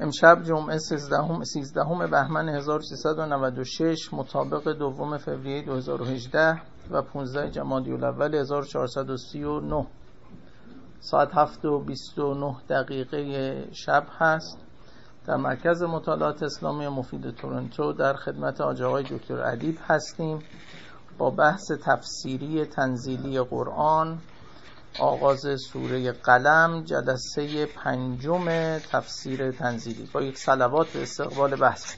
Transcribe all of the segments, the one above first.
امشب جمعه 13 13 بهمن 1396 مطابق دوم فوریه 2018 و 15 جمادی الاول 1439 ساعت 7 و 29 دقیقه شب هست. در مرکز مطالعات اسلامی مفید تورنتو در خدمت آقای دکتر ادیب هستیم. با بحث تفسیری تنزیلی قرآن آغاز سوره قلم جلسه پنجم تفسیر تنزیلی. با یک صلوات به استقبال بحث.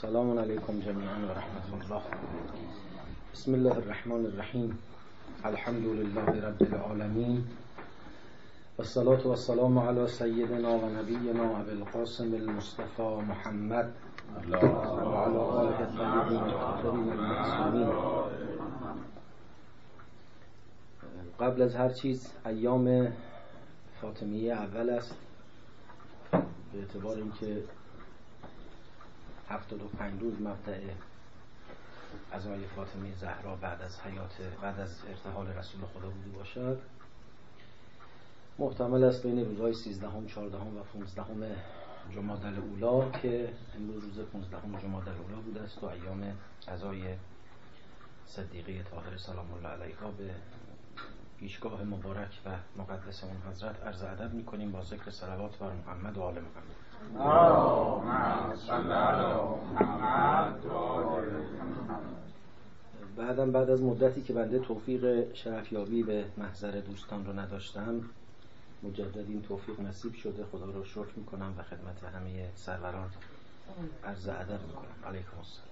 سلام علیکم جمیعا و رحمت الله. بسم الله الرحمن الرحیم. الحمد لله رب العالمین. والصلاة والسلام على سيدنا ونبينا أبي القاسم المصطفى محمد. وعلى آله الطيبين الطاهرين المعصومين قبل از هر چیز ایام فاطمیه اول است. به اعتبار اینکه هفتاد و پنج روز مبدع ازای فاطمه زهرا بعد از حیات بعد از ارتحال رسول خدا بودی باشد. محتمل است بین روزهای 13 هم 14 هم و 15 هم جمادل اولا که امروز روز 15 هم جمادل اولا بوده است و ایام ازای صدیقه طاهر سلام الله علیها به پیشگاه مبارک و مقدس اون حضرت عرض ادب می‌کنیم با ذکر صلوات بر محمد و آل محمد. بعدم بعد از مدتی که بنده توفیق شرفیابی به محضر دوستان رو نداشتم مجدد این توفیق نصیب شده. خدا رو شکر می‌کنم و خدمت همه سروران عرض ادب می‌کنم. علیکم السلام.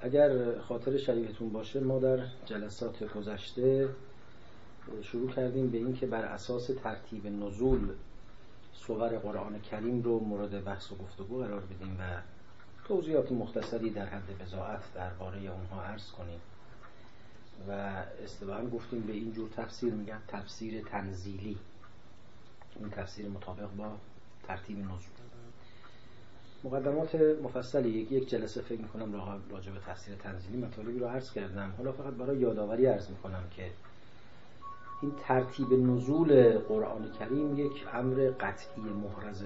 اگر خاطر شریفتون باشه ما در جلسات گذشته شروع کردیم به اینکه بر اساس ترتیب نزول صور قرآن کریم رو مورد بحث و گفتگو قرار بدیم و توضیحات مختصری در حد بزاعت درباره اونها عرض کنیم. و اصطلاحا گفتیم به این جور تفسیر میگن تفسیر تنزیلی. این تفسیر مطابق با ترتیب نزول. مقدمات مفصلی یک یک جلسه فکر می‌کنم راجع به تفسیر تنزیلی مطالبی رو عرض کردم. حالا فقط برای یادآوری عرض می‌کنم که این ترتیب نزول قرآن کریم یک امر قطعی محرز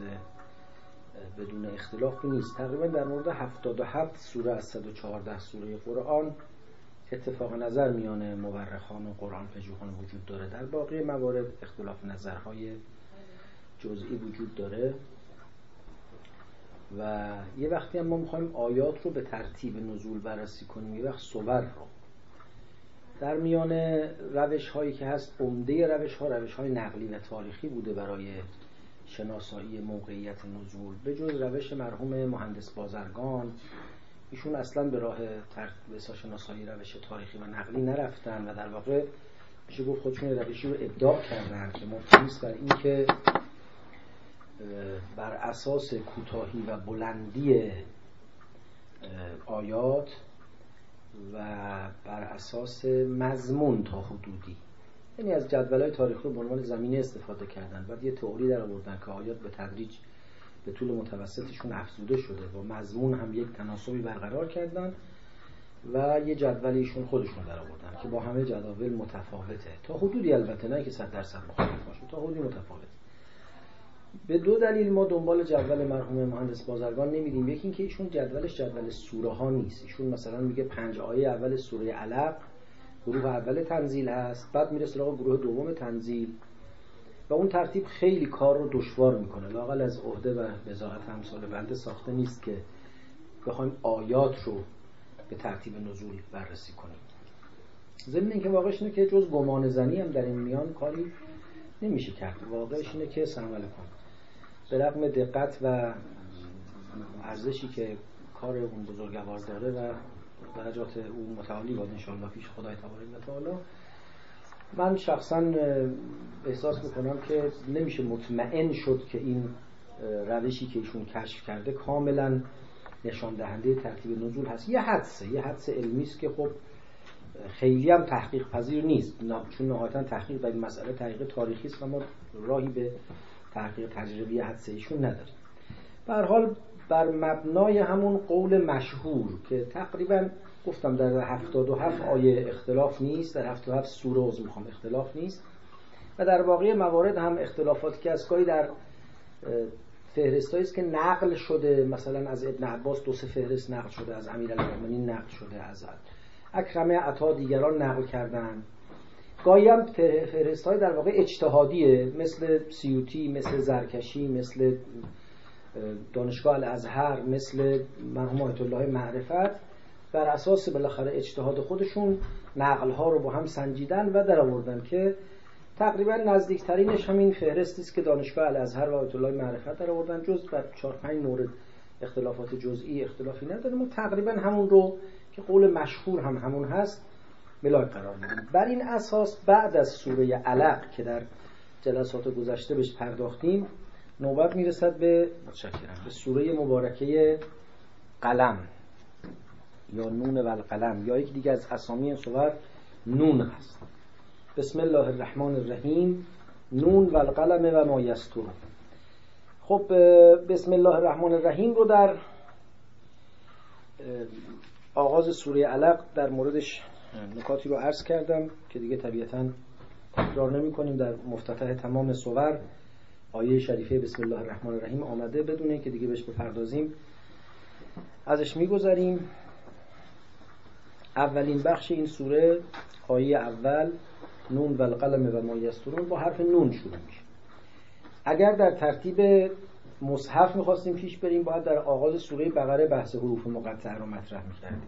بدون اختلاف نیست. تقریبا در مورد 77 سوره از 114 سوره قرآن اتفاق نظر میان مورخان و قرآن پژوهان وجود داره. در باقی موارد اختلاف نظرهای جزئی وجود داره. و یه وقتی هم ما می‌خوایم آیات رو به ترتیب نزول بررسی کنیم یه وقت صور رو. در میان روش هایی که هست عمده روش ها روش های نقلی و تاریخی بوده برای شناسایی موقعیت نزول. به جز روش مرحوم مهندس بازرگان ایشون اصلا به راه ترتیب شناسایی روش تاریخی و نقلی نرفتن و در واقع میشه گفت خودشون روشی رو ابداع کردن که مبتنی بر اینکه بر اساس کوتاهی و بلندی آیات و بر اساس مضمون تا حدودی. یعنی از جدول های تاریخی به عنوان زمینه استفاده کردن. بعد یه تئوری در آوردن که آیات به تدریج به طول متوسطشون افزوده شده و مضمون هم یک تناسبی برقرار کردن و یه جدولیشون خودشون در آوردن که با همه جداول متفاوته. تا حدودی البته نه که صد درصد مخالف باشه تا حدودی متفاوت به دو دلیل ما دنبال جدول مرحوم مهندس بازرگان نمیدیم یکی اینکه ایشون جدولش جدول سوره ها نیست. ایشون مثلا میگه پنج آیه اول سوره علق گروه اول تنزیل هست بعد میره سراغ گروه دوم تنزیل. و اون ترتیب خیلی کار رو دشوار می‌کنه. لاقل از عهده و وزارت همسال بنده ساخته نیست که بخوایم آیات رو به ترتیب نزول بررسی کنیم. ضمن اینکه واقعش اینه که جز گمان زنی هم در این میان کاری نمیشه کرد. واقعش اینه که سلام علیکم. به رغم دقت و ارزشی که کار اون بزرگوار داره و درجات اون متعالی باد انشاءالله پیش خدای تبارک و تعالی من شخصا احساس می‌کنم که نمیشه مطمئن شد که این روشی که ایشون کشف کرده کاملا نشان دهنده ترتیب نزول هست. یه حدسه یه حدس علمی است که خب خیلی هم تحقیق پذیر نیست. چون نهایتا تحقیق در این مسئله تحقیق تاریخی است و ما راهی به تحقیق تجربی حدس ایشون نداریم. به حال بر مبنای همون قول مشهور که تقریبا گفتم در هفتاد و هفت آیه اختلاف نیست در هفتاد و هفت سوره از می‌خوام اختلاف نیست. و در واقع موارد هم اختلافات که از گاهی در فهرست است که نقل شده مثلا از ابن عباس دو سه فهرست نقل شده از امیر المؤمنین نقل شده از اکرمه عطا دیگران نقل کردن. گاهی هم فهرست های در واقع اجتهادیه مثل سیوتی مثل زرکشی مثل دانشگاه الازهر مثل مرحوم آیت الله معرفت. بر اساس بالاخره اجتهاد خودشون نقل ها رو با هم سنجیدن و در آوردن که تقریبا نزدیکترینش همین فهرستی است که دانشگاه الازهر و آیت الله معرفت در آوردن جز بر 4 5 مورد اختلافات جزئی اختلافی نداره. ما تقریبا همون رو که قول مشهور هم همون هست ملاک قرار میدیم. بر این اساس بعد از سوره علق که در جلسات گذشته بهش پرداختیم نوبت می‌رسد به متشکرم. به سوره مبارکه قلم. یا نون و القلم یا یک دیگه از اسامی این سوره نون هست. بسم الله الرحمن الرحیم. نون و القلم و ما یسترون. خب بسم الله الرحمن الرحیم رو در آغاز سوره علق در موردش نکاتی رو عرض کردم که دیگه طبیعتا تکرار نمی کنیم در مفتتح تمام سور آیه شریفه بسم الله الرحمن الرحیم آمده بدونه که دیگه بهش بپردازیم. ازش میگذریم. اولین بخش این سوره آیه اول نون و القلم و ما یسترون با حرف نون شروع میشه. اگر در ترتیب مصحف می‌خواستیم پیش بریم باید در آغاز سوره بقره بحث حروف مقطعه رو مطرح می‌کردیم.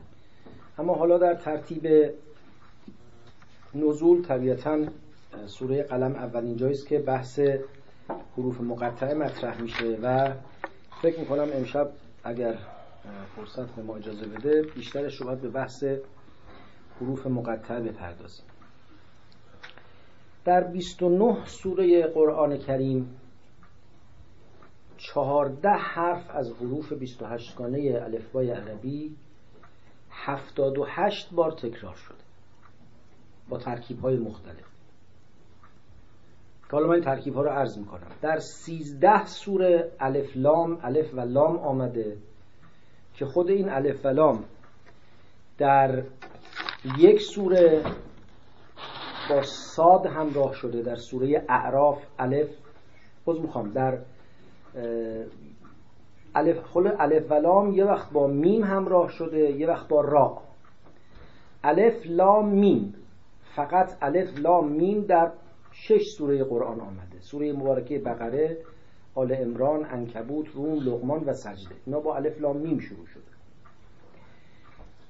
اما حالا در ترتیب نزول طبیعتا سوره قلم اولین جاییست که بحث حروف مقطعه مطرح میشه و فکر می‌کنم امشب اگر فرصت به ما اجازه بده بیشترش رو به بحث حروف مقطعه بپردازیم. در 29 سوره قرآن کریم چهارده حرف از حروف 28 گانه الفبای عربی 78 بار تکرار شده با ترکیب های مختلف حالا من این ترکیب ها رو عرض می‌کنم. در 13 سوره الف لام الف و لام آمده که خود این الف و لام در یک سوره با صاد همراه شده در سوره اعراف الف. باز می‌خوام در الف خل الف و لام یه وقت با میم همراه شده یه وقت با را. الف لام میم. فقط الف لام میم در شش سوره قرآن آمده. سوره مبارکه بقره آل عمران عنکبوت روم لقمان و سجده. اینا با الف لام میم شروع شده.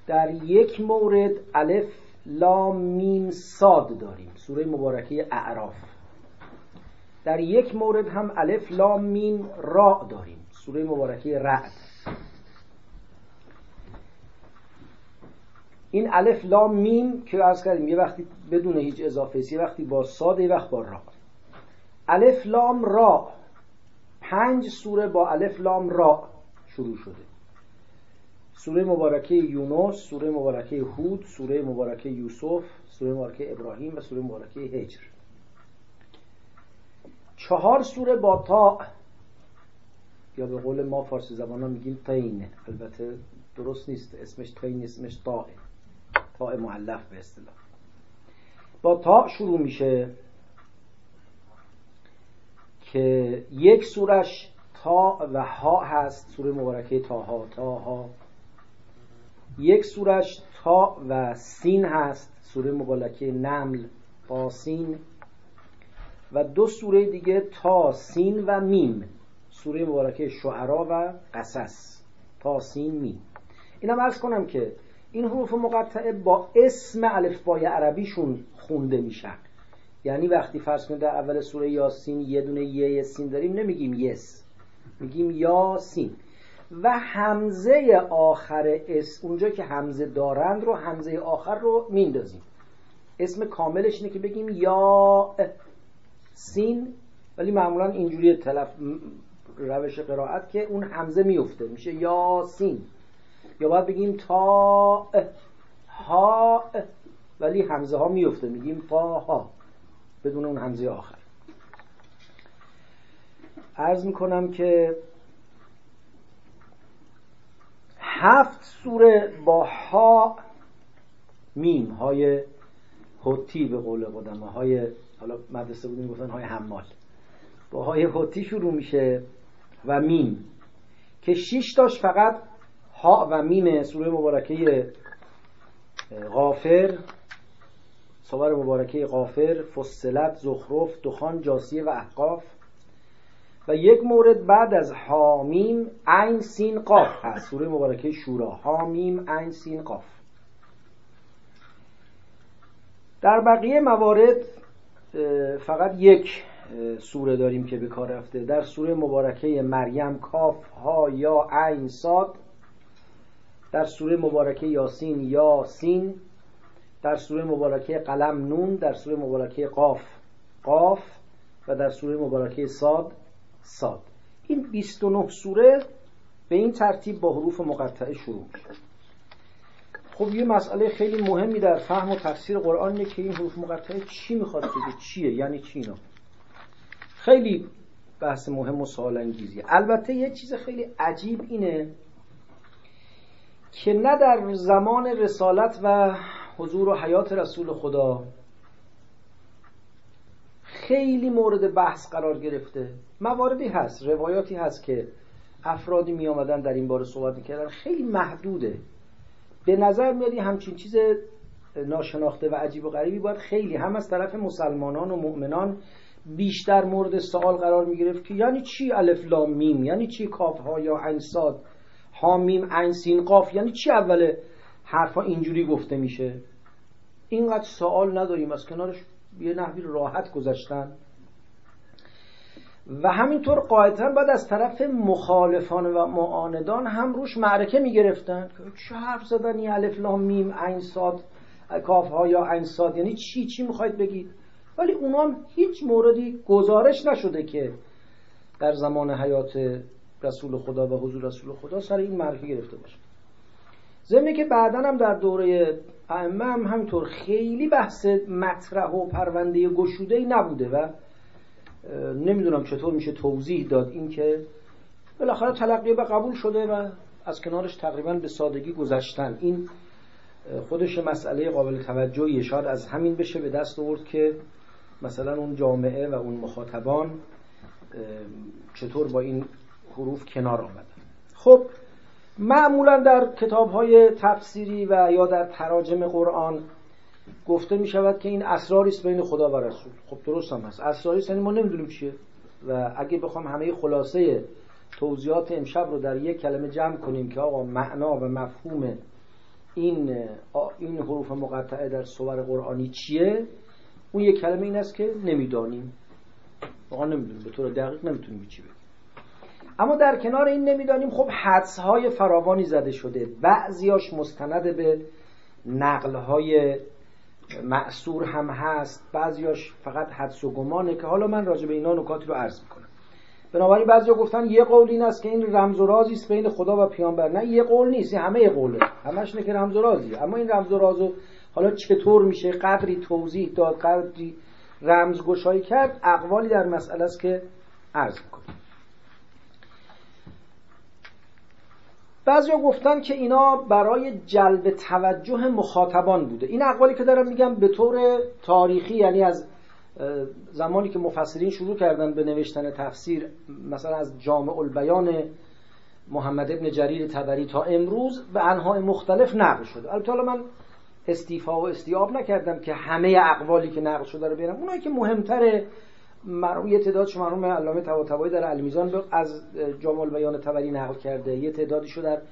در یک مورد الف لام میم صاد داریم. سوره مبارکه اعراف. در یک مورد هم الف لام میم را داریم. سوره مبارکه رعد. این الف لام میم که عرض کردیم یه وقتی بدون هیچ اضافه است یه وقتی با صاد یه وقت با را. الف لام را. پنج سوره با الف لام را شروع شده. سوره مبارکه یونس سوره مبارکه هود سوره مبارکه یوسف سوره مبارکه ابراهیم و سوره مبارکه هجر. چهار سوره با تا. یا به قول ما فارسی زبان ها میگیم تین. البته درست نیست. اسمش تین اسمش تاه تاء معلف به اصطلاح. با تا شروع میشه که یک سورش طا و ها هست. سوره مبارکه طه طه یک سورش طا و سین هست سوره مبارکه نمل سین. و دو سوره دیگه طا سین و میم سوره مبارکه شعرا و قصص. طا سین میم. اینم عرض کنم که این حروف مقطعه با اسم الفبای عربیشون خونده میشن. یعنی وقتی فرض کنید در اول سوره یاسین یه دونه یه سین داریم نمیگیم یس. میگیم یاسین. و همزه آخر اسم اونجا که همزه دارند رو همزه آخر رو میندازیم. اسم کاملش اینه که بگیم یا سین ولی معمولا اینجوری تلف روش قرائت که اون همزه میفته میشه یا سین. یا باید بگیم تا ها ولی همزه ها میفته میگیم تا ها بدون اون همزه آخر. عرض می‌کنم که هفت سوره با ها میم های هوتی به قول قدمه های حالا مدرسه بودیم گفتن های حمال. با های هوتی شروع میشه و میم که شیش داشت فقط ها و میم سوره مبارکه غافر سوره مبارکه غافر فصلت زخرف دخان جاسیه و احقاف. و یک مورد بعد از حامیم عین سین قاف هست. سوره مبارکه شورا. حامیم عین سین قاف. در بقیه موارد فقط یک سوره داریم که به کار رفته. در سوره مبارکه مریم کاف ها یا عین صاد در سوره مبارکه یاسین یا سین. در سوره مبارکه قلم نون. در سوره مبارکه قاف قاف. و در سوره مبارکه صاد صاد این 29 سوره به این ترتیب با حروف مقطعه شروع میشه. خب یه مسئله خیلی مهمی در فهم و تفسیر قرآن اینه که این حروف مقطعه چی می‌خواد بگه؟ چیه؟ یعنی چی اینا؟ خیلی بحث مهم و سوال انگیزیه. البته یه چیز خیلی عجیب اینه که نه در زمان رسالت و حضور و حیات رسول خدا خیلی مورد بحث قرار گرفته. مواردی هست روایاتی هست که افرادی می آمدن در این باره صحبت می‌کردن. خیلی محدوده. به نظر میادی همچین چیز ناشناخته و عجیب و غریبی باید خیلی هم از طرف مسلمانان و مؤمنان بیشتر مورد سوال قرار می گرفت که یعنی چی الف لام میم؟ یعنی چی کاف ها یا عین صاد حا میم عین سین قاف یعنی چی اول حرفا اینجوری گفته میشه؟ اینقدر سوال نداریم از کنارش یه نحوی راحت گذاشتن. و همینطور قاعدتا بعد از طرف مخالفان و معاندان هم روش معرکه می‌گرفتن. چه حرف زدن؟ این الف لام میم عین صاد کاف ها یا عین صاد. یعنی چی؟ چی می‌خواید بگید؟ ولی اونام هیچ موردی گزارش نشده که در زمان حیات رسول خدا و حضور رسول خدا سر این معرکه گرفته باشه. ضمن که بعدا هم در دوره ائمه هم همینطور خیلی بحث مطرح و پرونده گشوده ای نبوده و نمی‌دونم چطور میشه توضیح داد اینکه بالاخره تلقی به قبول شده و از کنارش تقریبا به سادگی گذشتن. این خودش مسئله قابل توجهی شاید از همین بشه به دست آورد که مثلا اون جامعه و اون مخاطبان چطور با این حروف کنار آمدن. خب معمولا در کتاب های تفسیری و یا در تراجم قرآن گفته می شود که این اسراری است بین خدا و رسول. خب درست هم هست. اسراری یعنی ما نمی‌دونیم چیه. و اگه بخوام همه خلاصه توضیحات امشب رو در یک کلمه جمع کنیم که آقا معنا و مفهوم این این حروف مقطعه در صور قرآنی چیه اون یک کلمه این است که نمی‌دانیم. واقعا نمی‌دونیم به طور دقیق نمی‌تونیم چی اما در کنار این نمی‌دانیم خب حدس های فراوانی زده شده. بعضیاش مستند به نقل های معصور هم هست. بعضیاش فقط حدس و گمانه که حالا من راجع به اینا نکاتی رو عرض می‌کنم. بنابراین بعضیا گفتن یه قول این است که این رمز و رازی است بین خدا و پیامبر. نه یه قول نیست همه قوله. همش که رمز و رازی اما این رمز و رازو حالا چطور میشه؟ قدری توضیح داد قدری رمز گشایی کرد. اقوالی در مسئله است که عرض می‌کنم. بعضیا گفتن که اینا برای جلب توجه مخاطبان بوده. این اقوالی که دارم میگم به طور تاریخی یعنی از زمانی که مفسرین شروع کردن به نوشتن تفسیر مثلا از جامع البیان محمد ابن جریر تبری تا امروز به انهای مختلف نقل شده. البته من استیفا و استیاب نکردم که همه اقوالی که نقل شده رو بیارم. اونایی که مهمتره مرحوم یه تعدادش مرحوم علامه طباطبایی در المیزان از جامع بیان تبری نقل کرده. یه تعدادیشو در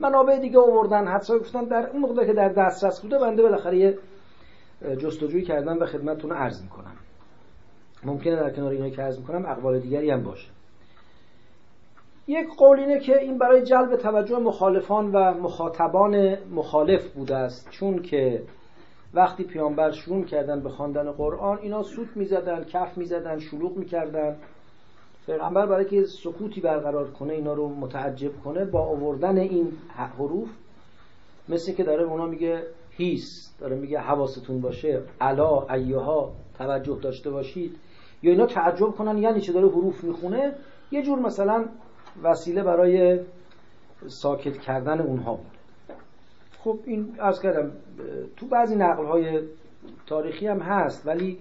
منابع دیگه آوردن. حتی گفتن در اون مقدار که در دسترس بوده بنده بالاخره یه جستجویی کردم و خدمتتون عرض می‌کنم. ممکنه در کنار اینایی که عرض می‌کنم اقوال دیگری هم باشه. یک قول اینه که این برای جلب توجه مخالفان و مخاطبان مخالف بوده است. چون که وقتی پیامبر شروع کردن به خواندن قرآن اینا سوت می‌زدن کف می‌زدن شلوغ می‌کردن. پیغمبر برای که سکوتی برقرار کنه اینا رو متعجب کنه با آوردن این حروف مثل که داره اونا میگه هیس داره میگه حواستون باشه علا ایها توجه داشته باشید. یا اینا تعجب کنن یعنی چه داره حروف می‌خونه؟ یه جور مثلا وسیله برای ساکت کردن اونها بود. خب این از کردم تو بعضی نقل های تاریخی هم هست ولی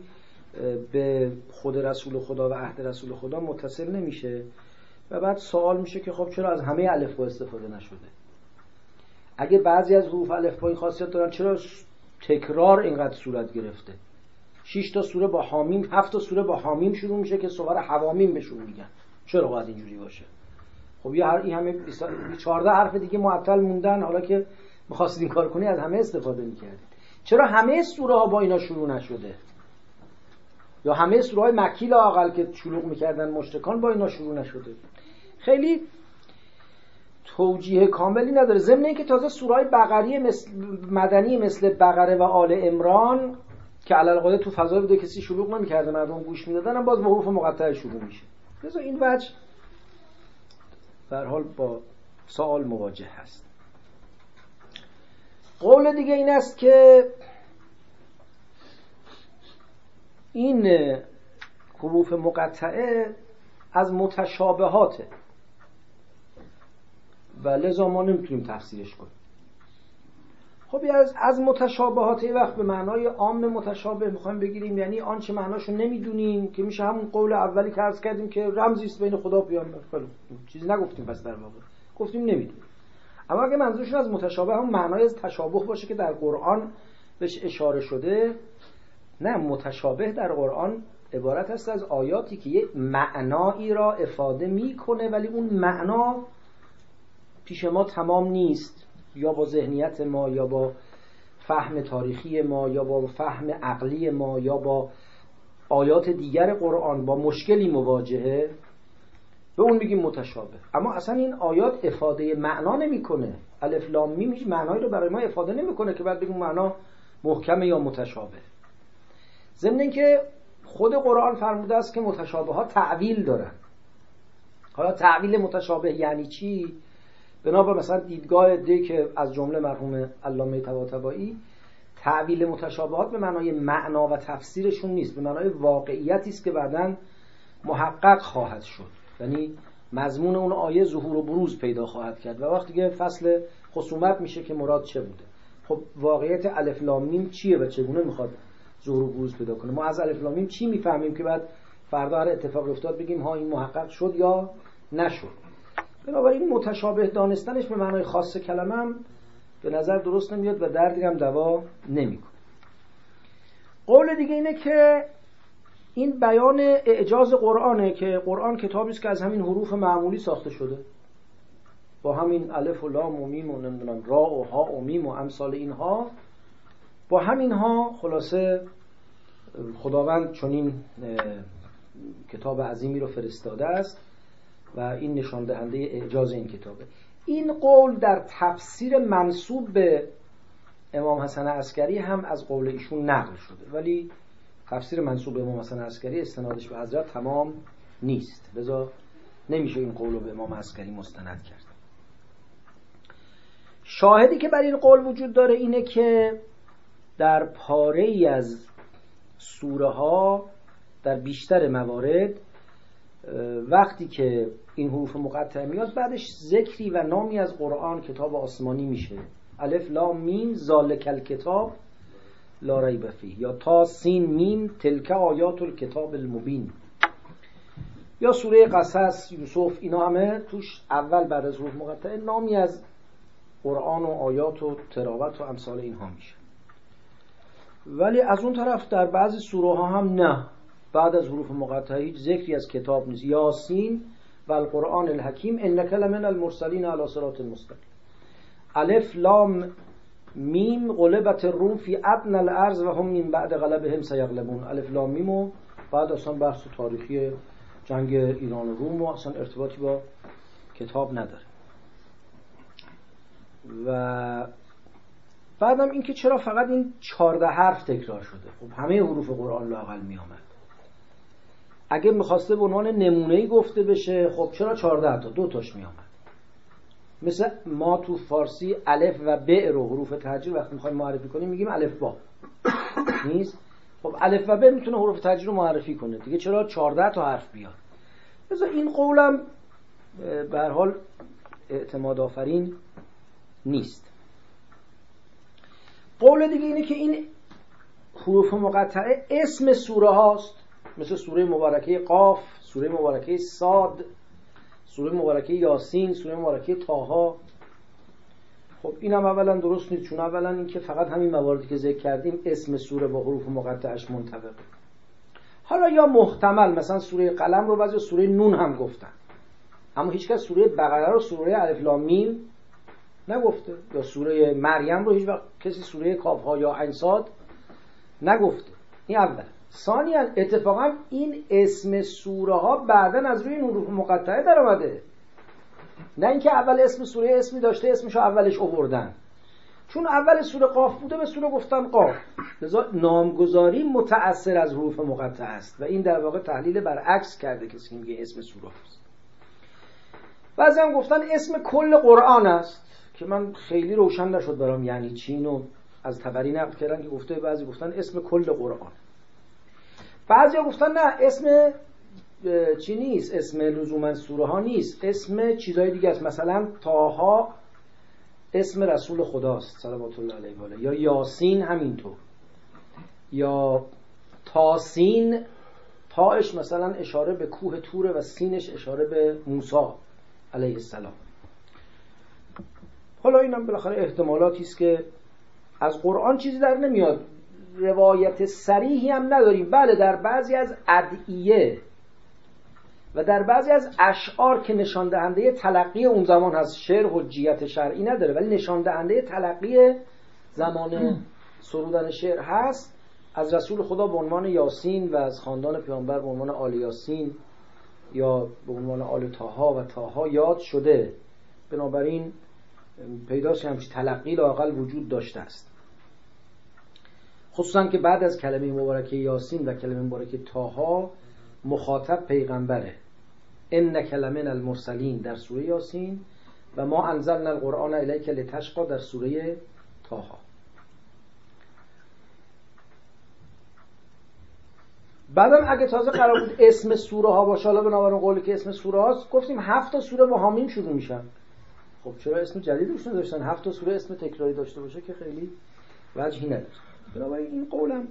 به خود رسول خدا و عهد رسول خدا متصل نمیشه و بعد سوال میشه که خب چرا از همه الف استفاده نشده؟ اگه بعضی از حروف الف این خاصیت دارن چرا تکرار اینقدر صورت گرفته؟ 6 تا سوره با حامیم 7 تا سوره با حامیم شروع میشه که سوره حوامیم بهشون میگن. چرا باید اینجوری باشه؟ خب یه هر این همه 14 حرف دیگه معطل موندن حالا که می‌خواستید این کار کنی از همه استفاده می‌کردید. چرا همه سوره ها با اینا شروع نشده؟ یا همه سوره های مکی لاقل که شلوغ می‌کردن مشتکان با اینا شروع نشده؟ خیلی توجیه کاملی نداره. ضمن اینکه تازه سورای بقری مثل مدنی مثل بقره و آل امران که علل تو فضای بوده کسی شلوغ نمی‌کرده مردم گوش می‌دادن باز به حروف مقطع شروع میشه. لذا این وجه در حال با سوال مواجه هست. قول دیگه این است که این حروف مقطعه از متشابهاته و لذا ما نمی‌تونیم تفسیرش کنیم. خب از از متشابهات یه وقت به معنای عام متشابه می‌خوایم بگیریم. یعنی آنچه معناشو نمی‌دونیم که میشه همون قول اولی که عرض کردیم که رمزی است بین خدا و پیامبر. چیزی نگفتیم پس در واقع. گفتیم نمی‌دونیم. اما اگه منظورشون از متشابه هم معنای از تشابه باشه که در قرآن بهش اشاره شده. نه متشابه در قرآن عبارت است از آیاتی که یه معنایی را افاده می‌کنه ولی اون معنا پیش ما تمام نیست. یا با ذهنیت ما یا با فهم تاریخی ما یا با فهم عقلی ما یا با آیات دیگر قرآن با مشکلی مواجهه. به اون میگیم متشابه. اما اصلا این آیات افاده معنا نمی‌کنه. الف لام میم معنایی رو برای ما افاده نمی‌کنه که بعد بگیم معنا محکمه یا متشابه. ضمن اینکه خود قرآن فرموده است که متشابه ها تعویل دارن. حالا تعویل متشابه یعنی چی؟ بنابر مثلا دیدگاه دی که از جمله مرحوم علامه طباطبایی تعویل متشابهات به معنای معنا و تفسیرشون نیست به معنای واقعیتی است که بعدا محقق خواهد شد. یعنی مضمون اون آیه ظهور و بروز پیدا خواهد کرد و وقتی که فصل خصومت میشه که مراد چه بوده؟ خب واقعیت الف لام چیه و چگونه می‌خواد ظهور و بروز پیدا کنه؟ ما از الف لام چی می‌فهمیم که بعد فردا هر اتفاق افتاد بگیم ها این محقق شد یا نشد؟ بنابراین متشابه دانستنش به معنای خاص کلمه هم به نظر درست نمیاد و دردی هم دوا نمی‌کنه. قول دیگه اینه که این بیان اعجاز قرآنه که قرآن کتابی است که از همین حروف معمولی ساخته شده. با همین الف و لام و میم و نمی‌دونم را و ها و میم و امثال اینها. با همینها خلاصه خداوند چنین کتاب عظیمی رو فرستاده است و این نشان دهنده اعجاز این کتابه. این قول در تفسیر منصوب به امام حسن عسکری هم از قول ایشون نقل شده. ولی تفسیر منصوب امام حسن عسکری استنادش به حضرت تمام نیست. لذا نمیشه این قول رو به امام عسکری مستند کرد. شاهدی که بر این قول وجود داره اینه که در پاره ای از سوره ها در بیشتر موارد وقتی که این حروف مقطع میاد بعدش ذکری و نامی از قرآن کتاب آسمانی میشه. الف لام میم ذالک الکتاب لا ریب فیه. یا تا سین میم تلک آیات الکتاب المبین. یا سوره قصص یوسف اینا همه توش اول بعد از حروف مقطع نامی از قرآن و آیات و تراوت و امثال اینها میشه. ولی از اون طرف در بعضی سوره ها هم نه. بعد از حروف مقطعه هیچ ذکری از کتاب نیست. یاسین و القرآن الحکیم انک لمن المرسلین علی صراط مستقیم. الف لام میم غلبت الروم فی ادنى الارض و هم من بعد غلبهم سیغلبون. الف لام میم و بعد اصلا بحث تاریخی جنگ ایران و روم و اصلا ارتباطی با کتاب نداره. و بعدم اینکه چرا فقط این چهارده حرف تکرار شده؟ خب همه حروف قرآن لاقل می آمد. اگه می‌خواسته به عنوان نمونه گفته بشه خب چرا 14 تا؟ دو تاش میامد مثل ما تو فارسی الف و ب رو حروف تهجیر وقتی می‌خوایم معرفی کنیم میگیم الف با. نیست؟ خب الف و ب می‌تونه حروف تهجیر رو معرفی کنه. دیگه چرا 14 تا حرف بیاد مثلا این قولم به حال اعتماد آفرین نیست. قول دیگه اینه که این حروف مقطعه اسم سوره هاست. مثل سوره مبارکه قاف سوره مبارکه ساد سوره مبارکه یاسین سوره مبارکه تاها خب این هم اولا درست نیست چون اولا اینکه فقط همین مواردی که ذکر کردیم اسم سوره با حروف مقطعش منطبقه. حالا یا محتمل مثلا سوره قلم رو بعضی سوره نون هم گفتن. اما هیچکس سوره بقره رو سوره الف لام نگفته. یا سوره مریم رو هیچ وقت کسی سوره کاف ها یا انصاد نگفته. این اول ثانیا اتفاقا این اسم سوره ها بعدا از روی این حروف مقطعه در آمده نه اینکه اول اسم سوره اسمی داشته اسمشو اولش آوردن. چون اول سوره قاف بوده به سوره گفتن قاف. لذا نامگذاری متأثر از حروف مقطع است و این در واقع تحلیل برعکس کرده کسی که میگه اسم سوره است بعضی هم گفتن اسم کل قرآن است که من خیلی روشن نشد برام یعنی چین و از تبری نقل کردن که گفته بعضی گفتن اسم کل قرآن. بعضی گفتن نه اسم چی نیست؟ اسم لزوما سوره ها نیست. اسم چیزهای دیگه است. مثلا تاها اسم رسول خداست صلوات الله علیه و یا یاسین همینطور. یا تاسین تاش مثلا اشاره به کوه توره و سینش اشاره به موسی علیه السلام. حالا اینم بالاخره احتمالاتی است که از قرآن چیزی در نمیاد. روایت سریحی هم نداریم. بله در بعضی از ادعیه و در بعضی از اشعار که نشان دهنده تلقی اون زمان هست شعر حجیت شرعی نداره ولی نشان دهنده تلقی زمان سرودن شعر هست. از رسول خدا به عنوان یاسین و از خاندان پیامبر به عنوان آل یاسین یا به عنوان آل تاها و تاها یاد شده. بنابراین پیداست همچی تلقی لاقل وجود داشته است. خصوصا که بعد از کلمه مبارکه یاسین و کلمه مبارکه تاها مخاطب پیغمبره. ان کلمه المرسلین در سوره یاسین و ما انزلنا القرآن الیک لتشقا در سوره تاها بعدم اگه تازه قرار بود اسم سوره ها باشه حالا بنابراین قولی که اسم سوره هاست گفتیم هفت تا سوره با حامیم شروع میشن. خب چرا اسم جدید روش نداشتن هفت تا سوره اسم تکراری داشته باشه که خیلی وجهی نداره. بنابراین این قولم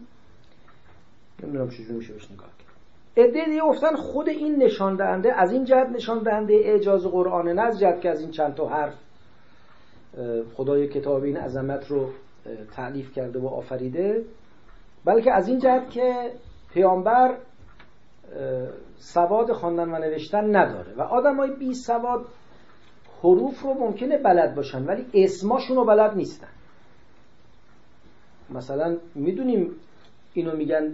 نمی‌دونم چجوری میشه بهش نگاه کرد. عده دیگه گفتن خود این نشان دهنده از این جهت نشان دهنده اعجاز قرآن نه از جهت که از این چند تا حرف خدای کتاب این عظمت رو تعلیف کرده و آفریده بلکه از این جهت که پیامبر سواد خواندن و نوشتن نداره و های بی سواد حروف رو ممکنه بلد باشن ولی اسماشون رو بلد نیستن. مثلا می‌دونیم اینو میگن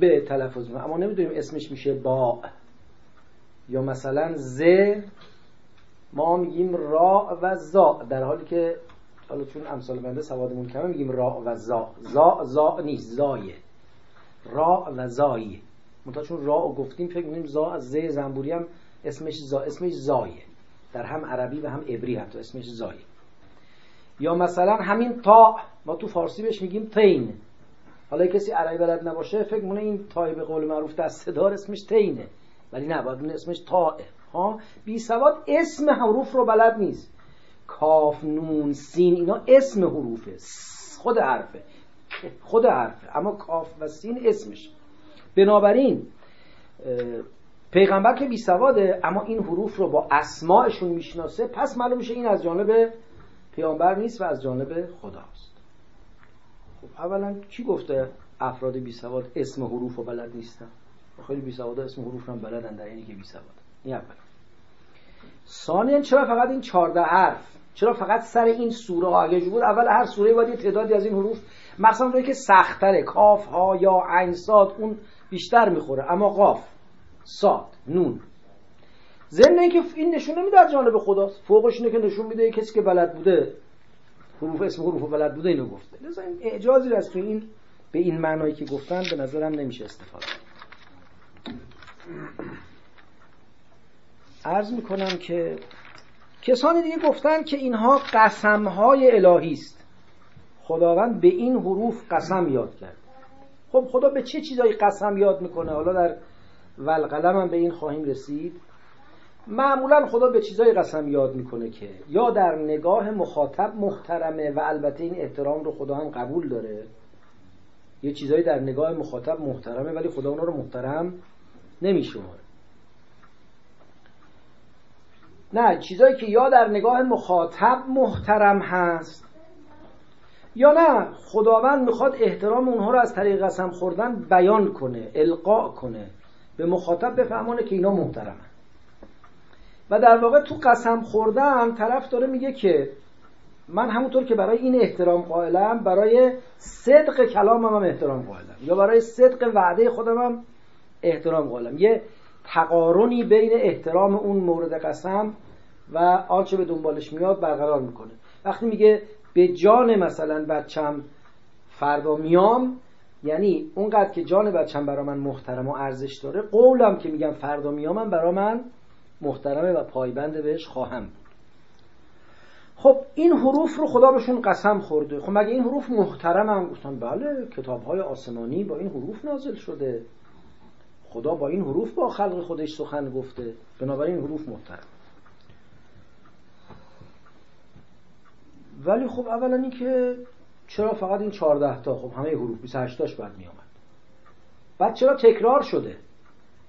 به تلفظ اما نمی‌دونیم اسمش میشه با. یا مثلا ز ما میگیم را و زا در حالی که حالا چون امثال بنده سوادمون کمه میگیم را و زا. زا زا نیست زایه را و زایی منتها چون را و گفتیم فکر می‌کنیم زا از ز زنبوری هم اسمش زا اسمش زایه در هم عربی و هم عبری حتی اسمش زایه یا مثلا همین تا ما تو فارسی بهش میگیم تین. حالا کسی عربی بلد نباشه فکر مونه این تای به قول معروف دستدار اسمش تینه. ولی نه باید اسمش تاه ها؟ بی سواد اسم حروف رو بلد نیست. کاف نون سین اینا اسم حروفه. خود حرفه. خود حرفه. اما کاف و سین اسمش. بنابراین پیغمبر که بی سواده اما این حروف رو با اسماعشون می‌شناسه پس معلوم میشه این از جانب پیامبر نیست و از جانب خداست. خب اولا کی گفته افراد بی سواد اسم حروف رو بلد نیستن؟ خیلی بی سواد اسم حروف هم بلدن در اینی که بی سواد. این اول. ثانیا چرا فقط این 14 حرف؟ چرا فقط سر این سوره ها اگه بود اول هر سوره باید یه تعدادی از این حروف مثلا روی که سختره کاف ها یا عین اون بیشتر می‌خوره. اما قاف صاد نون. ضمن که این نشون نمیده از جانب خداست. فوقش اینه که نشون میده کسی که بلد بوده. حروف اسم حروف بلد بوده اینو گفته. لذا این اعجازی از تو این به این معنایی که گفتن به نظرم نمیشه استفاده عرض می‌کنم که کسانی دیگه گفتن که اینها قسمهای الهی است. خداوند به این حروف قسم یاد کرد. خب خدا به چه چیزایی قسم یاد می‌کنه؟ حالا در ولقلم هم به این خواهیم رسید. معمولا خدا به چیزای قسم یاد می‌کنه که یا در نگاه مخاطب محترمه و البته این احترام رو خدا هم قبول داره. یه چیزایی در نگاه مخاطب محترمه ولی خدا اونا رو محترم نمیشماره. نه چیزایی که یا در نگاه مخاطب محترم هست یا نه خداوند می‌خواد احترام اونها رو از طریق قسم خوردن بیان کنه القاء کنه. به مخاطب بفهمونه که اینا محترمن. و در واقع تو قسم خوردن طرف داره میگه که من همونطور که برای این احترام قائلم برای صدق کلامم هم احترام قائلم. یا برای صدق وعده خودم هم احترام قائلم. یه تقارنی بین احترام اون مورد قسم و آنچه به دنبالش میاد برقرار می‌کنه. وقتی میگه به جان مثلا بچم فردا میام یعنی اونقدر که جان بچم برا من محترم و ارزش داره قولم که میگم فردا میامم برا من محترمه و پایبند بهش خواهم. خب این حروف رو خدا بهشون قسم خورده. خب مگه این حروف محترم هم؟ گفتن بله کتاب های آسمانی با این حروف نازل شده. خدا با این حروف با خلق خودش سخن گفته. بنابراین حروف محترم. ولی خب اولا این که چرا فقط این 14 تا؟ خب همه حروف 28 تاش بعد می آمد بعد چرا تکرار شده؟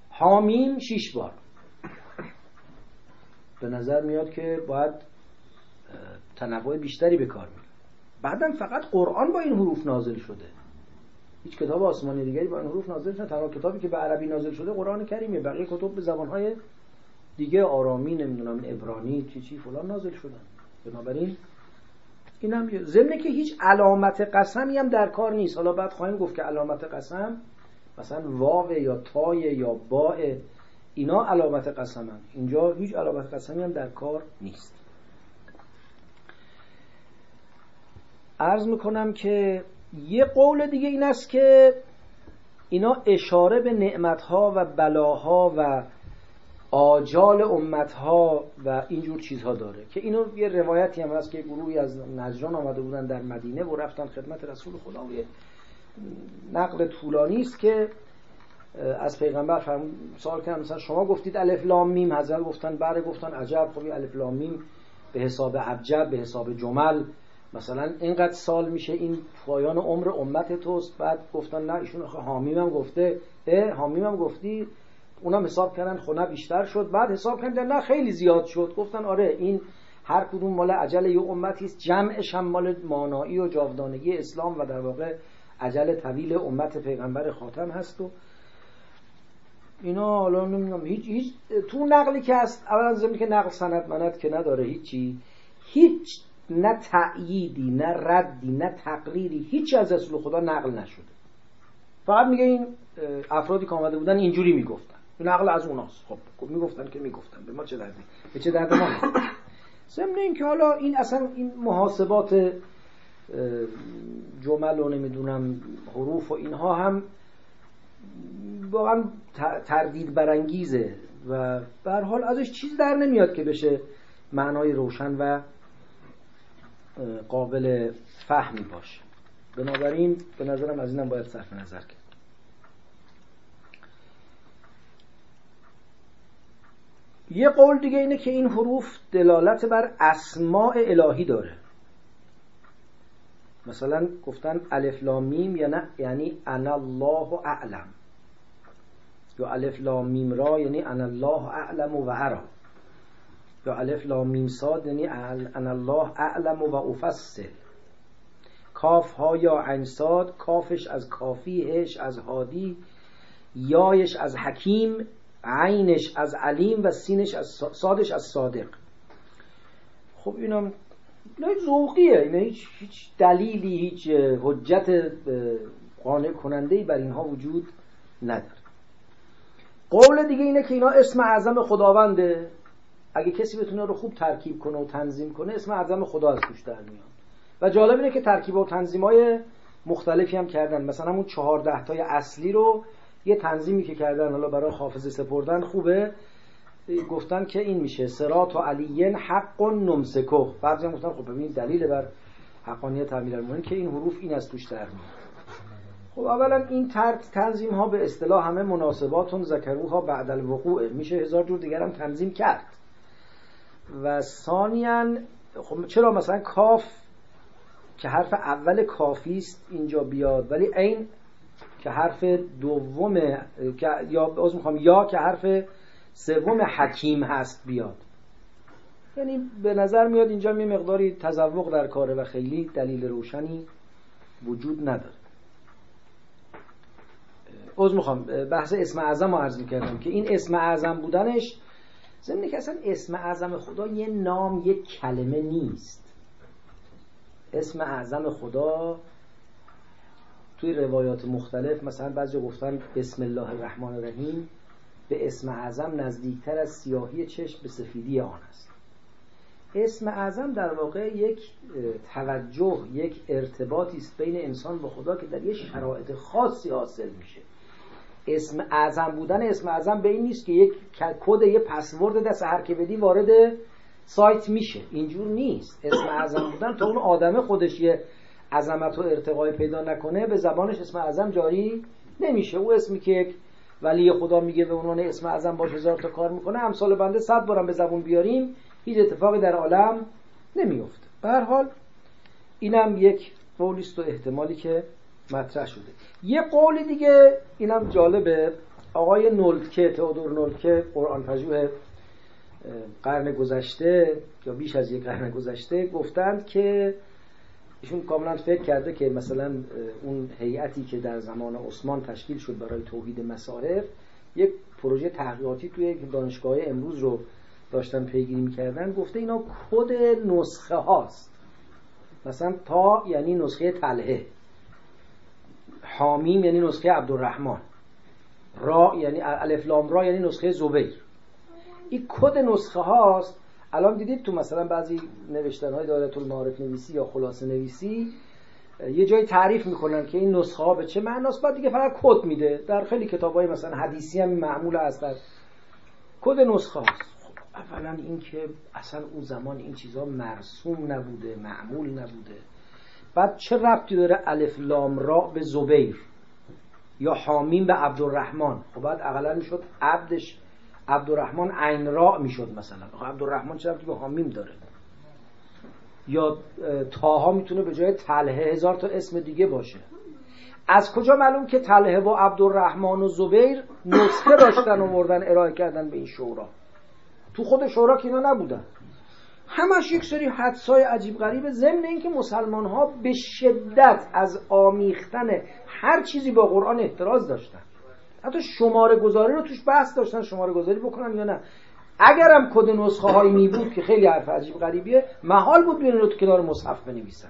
حامیم 6 بار. به نظر میاد که باید تنوع بیشتری به کار میره بعدم فقط قرآن با این حروف نازل شده. هیچ کتاب آسمانی دیگری با این حروف نازل شده. تنها کتابی که به عربی نازل شده قرآن کریمه. بقیه کتب به زبانهای دیگه آرامی نمی‌دونم ابرانی چی چی فلان نازل شدن. بنابراین این هم ضمن که هیچ علامت قسمی هم در کار نیست. حالا بعد خواهیم گفت که علامت قسم مثلا واو یا تای یا باء اینا علامت قسم هم. اینجا هیچ علامت قسمی هم در کار نیست عرض می‌کنم که یه قول دیگه این است که اینا اشاره به نعمتها و بلاها و آجال امتها و اینجور چیزها داره که اینو یه روایتی هم هست که گروهی از نجران آمده بودن در مدینه و رفتن خدمت رسول خدا و یه نقل طولانی است که از پیغمبر فرمون سوال کردن مثلا شما گفتید الف لام میم حضرت گفتن بله گفتن عجب خب الف لام میم به حساب ابجد به حساب جمل. مثلا اینقدر سال میشه این پایان عمر امت توست بعد گفتن نه ایشون حامیمم گفته. اه حامیمم گفتی؟ اونم حساب کردن خونه بیشتر شد. بعد حساب کردن نه خیلی زیاد شد. گفتن آره این هر کدوم مال عجل یه امتی است. جمعش هم مال مانایی و جاودانگی اسلام و در واقع عجل طویل امت پیغمبر خاتم هست و اینا حالا نمی‌دونم هیچ هیچ تو نقلی که هست اولا زمین که نقل سند منت که نداره هیچی. هیچ نه تأییدی نه ردی نه تقریری هیچی از رسول خدا نقل نشده. فقط میگه این افرادی که آمده بودن اینجوری می‌گفتن. نقل از اوناست. خب می‌گفتن که می‌گفتن. به ما چه دردی؟ به چه درد ما ضمن اینکه حالا این اصلا این محاسبات جمل و نمی‌دونم حروف و اینها هم واقعا تردید برانگیزه و به حال ازش چیز در نمیاد که بشه معنای روشن و قابل فهمی باشه. بنابراین به نظرم از اینم باید صرف نظر کرد. یه قول دیگه اینه که این حروف دلالت بر اسماع الهی داره. مثلا گفتن الف لام میم یا نه یعنی انا الله اعلم. یا الف لام میم را یعنی انا الله اعلم و اری یا الف لام میم صاد یعنی انا الله اعلم و افصل کاف ها یا عین صاد کافش از کافی هاش از هادی یایش از حکیم عینش از علیم و سینش از صادش از صادق. خب اینم ذوقیه. این هیچ, هیچ دلیلی هیچ حجت قانع کننده بر اینها وجود نداره. قول دیگه اینه که اینا اسم اعظم خداونده. اگه کسی بتونه رو خوب ترکیب کنه و تنظیم کنه اسم اعظم خدا از توش در میاد. و جالب اینه که ترکیب و تنظیم های مختلفی هم کردن. مثلا اون چهارده تای اصلی رو یه تنظیمی که کردن حالا برای حافظه سپردن خوبه. گفتن که این میشه سرات و علیین حق و نمسکو بعضی هم گفتن خب ببینید دلیل بر حقانیت امیر که این حروف این از توش در میاد. خب اولا این تنظیم ها به اصطلاح همه مناسباتون ذکروها بعد الوقوع. میشه هزار جور دیگر هم تنظیم کرد. و ثانیا خب چرا مثلا کاف که حرف اول کافی است اینجا بیاد ولی این که حرف دوم یا می‌خوام یا که حرف سوم حکیم هست بیاد. یعنی به نظر میاد اینجا می مقداری تذوق در کاره و خیلی دلیل روشنی وجود نداره. از می‌خوام. بحث اسم اعظم رو عرض کردم که این اسم اعظم بودنش زمینه که اصلا اسم اعظم خدا یه نام یه کلمه نیست. اسم اعظم خدا توی روایات مختلف مثلا بعضی گفتن بسم الله الرحمن الرحیم به اسم اعظم نزدیکتر از سیاهی چشم به سفیدی آن است. اسم اعظم در واقع یک توجه یک ارتباطی است بین انسان و خدا که در یک شرایط خاصی حاصل میشه. اسم اعظم بودن اسم اعظم به این نیست که یک کد یه پسورد دست هر که بدی وارد سایت میشه. اینجور نیست. اسم اعظم بودن تا اون آدم خودش یه عظمت و ارتقای پیدا نکنه به زبانش اسم اعظم جاری نمیشه. او اسمی که ولی خدا میگه به عنوان اسم اعظم باش هزار تا کار می‌کنه امثال بنده صد بارم به زبون بیاریم هیچ اتفاقی در عالم نمیفته به هر حال اینم یک قولیست و احتمالی که مطرح شده. یه قول دیگه اینم جالبه. آقای نولتکه تئودور نولتکه قرآن پژوه قرن گذشته یا بیش از یک قرن گذشته گفتند که ایشون کاملا فکر کرده که مثلا اون هیئتی که در زمان عثمان تشکیل شد برای توحید مصارف یک پروژه تحقیقاتی توی دانشگاه امروز رو داشتن پیگیری می‌کردن. گفته اینا کد نسخه هاست. مثلا تا یعنی نسخه تله حامیم یعنی نسخه عبدالرحمن. را یعنی الف لام را یعنی نسخه زبیر. این کد نسخه هاست. الان دیدید تو مثلا بعضی نوشتن های دایره المعارف نویسی یا خلاصه نویسی یه جایی تعریف می‌کنن که این نسخه ها به چه معناست. بعد دیگه فقط کد میده. در خیلی کتاب های مثلا حدیثی هم معمول است در کد نسخه هاست. خب اولا اینکه اصلا اون زمان این چیزها مرسوم نبوده معمول نبوده. بعد چه ربطی داره الف لام را به زبیر یا حامیم به عبدالرحمن؟ خب بعد اقلا می‌شد عبدش عبدالرحمن عین را می‌شد مثلا. خب عبدالرحمن چه ربطی به حامیم داره؟ یا تاها می‌تونه به جای تله هزار تا اسم دیگه باشه. از کجا معلوم که تله و عبدالرحمن و زبیر نسخه داشتن و مردن ارائه کردن به این شورا؟ تو خود شورا که اینا نبودن. همش یک سری حدسای عجیب غریب ضمن اینکه مسلمان ها به شدت از آمیختن هر چیزی با قرآن احتراز داشتن. حتی شماره گذاری رو توش بحث داشتن شماره گذاری بکنن یا نه. اگرم کد نسخه هایی می بود که خیلی حرف عجیب غریبیه محال بود بین رو تو کنار مصحف بنویسن.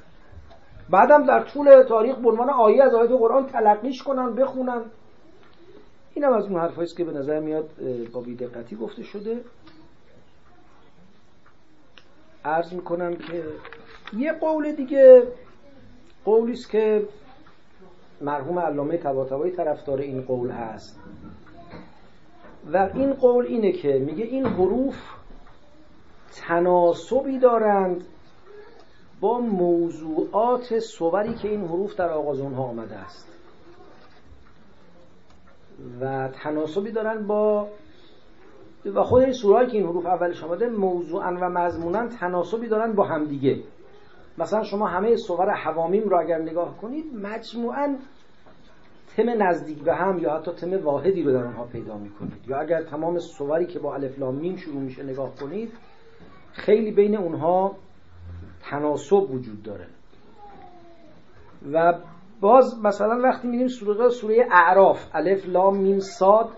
بعدم در طول تاریخ به عنوان آیه از آیات قرآن تلقیش کنن بخونن. اینم از اون حرفایی که به نظر میاد با بیدقتی گفته شده. عرض می‌کنم که یه قول دیگه قولی است که مرحوم علامه طباطبایی طرفدار این قول هست. و این قول اینه که میگه این حروف تناسبی دارند با موضوعات صوری که این حروف در آغاز اونها آمده است. و تناسبی دارند با و خود این سورهایی که این حروف اولش آمده موضوعا و مضمونا تناسبی دارن با همدیگه مثلا شما همه صور حوامیم رو اگر نگاه کنید مجموعا تم نزدیک به هم یا حتی تم واحدی رو در آنها پیدا می‌کنید. یا اگر تمام صوری که با الف لام میم شروع میشه نگاه کنید خیلی بین اونها تناسب وجود داره. و باز مثلا وقتی میدیم سوره سوره اعراف الف لام میم صاد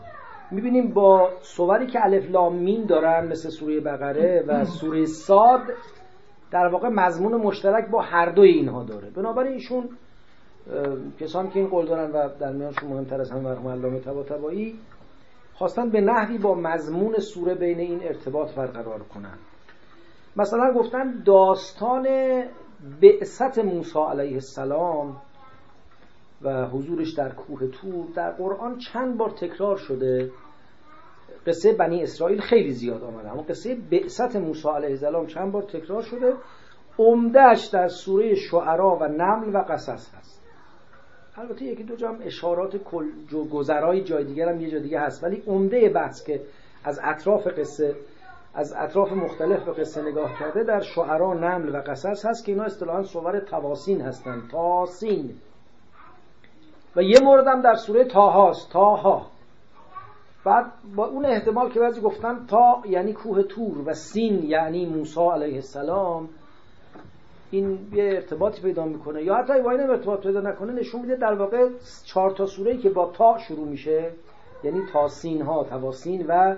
می‌بینیم با صوری که الف لام میم دارن مثل سوره بقره و سوره صاد در واقع مضمون مشترک با هر دوی اینها داره. بنابراین ایشون کسانی که این قول دارن و در میانشون مهمتر از همه مرحوم علامه طباطبایی خواستن به نحوی با مضمون سوره بین این ارتباط برقرار کنن. مثلا گفتن داستان بعثت موسی علیه السلام و حضورش در کوه تور در قرآن چند بار تکرار شده. قصه بنی اسرائیل خیلی زیاد آمده. اما قصه بعثت موسی علیه السلام چند بار تکرار شده. عمدهش در سوره شعرا و نمل و قصص هست. البته یکی دو جا هم اشارات کل گذرای جای دیگر هم یه جای دیگه هست. ولی عمده بحث که از اطراف قصه از اطراف مختلف به قصه نگاه کرده در شعرا نمل و قصص هست که اینا اصطلاحا صور تواسین هستن. تاسین. و یه مورد هم در سوره تاهاست تاها بعد با اون احتمال که بعضی گفتن تا یعنی کوه تور و سین یعنی موسی علیه السلام این یه ارتباطی پیدا می‌کنه. یا حتی این ارتباط پیدا نکنه نشون میده در واقع چهار تا سوره که با تا شروع میشه یعنی تاسین ها تواسین و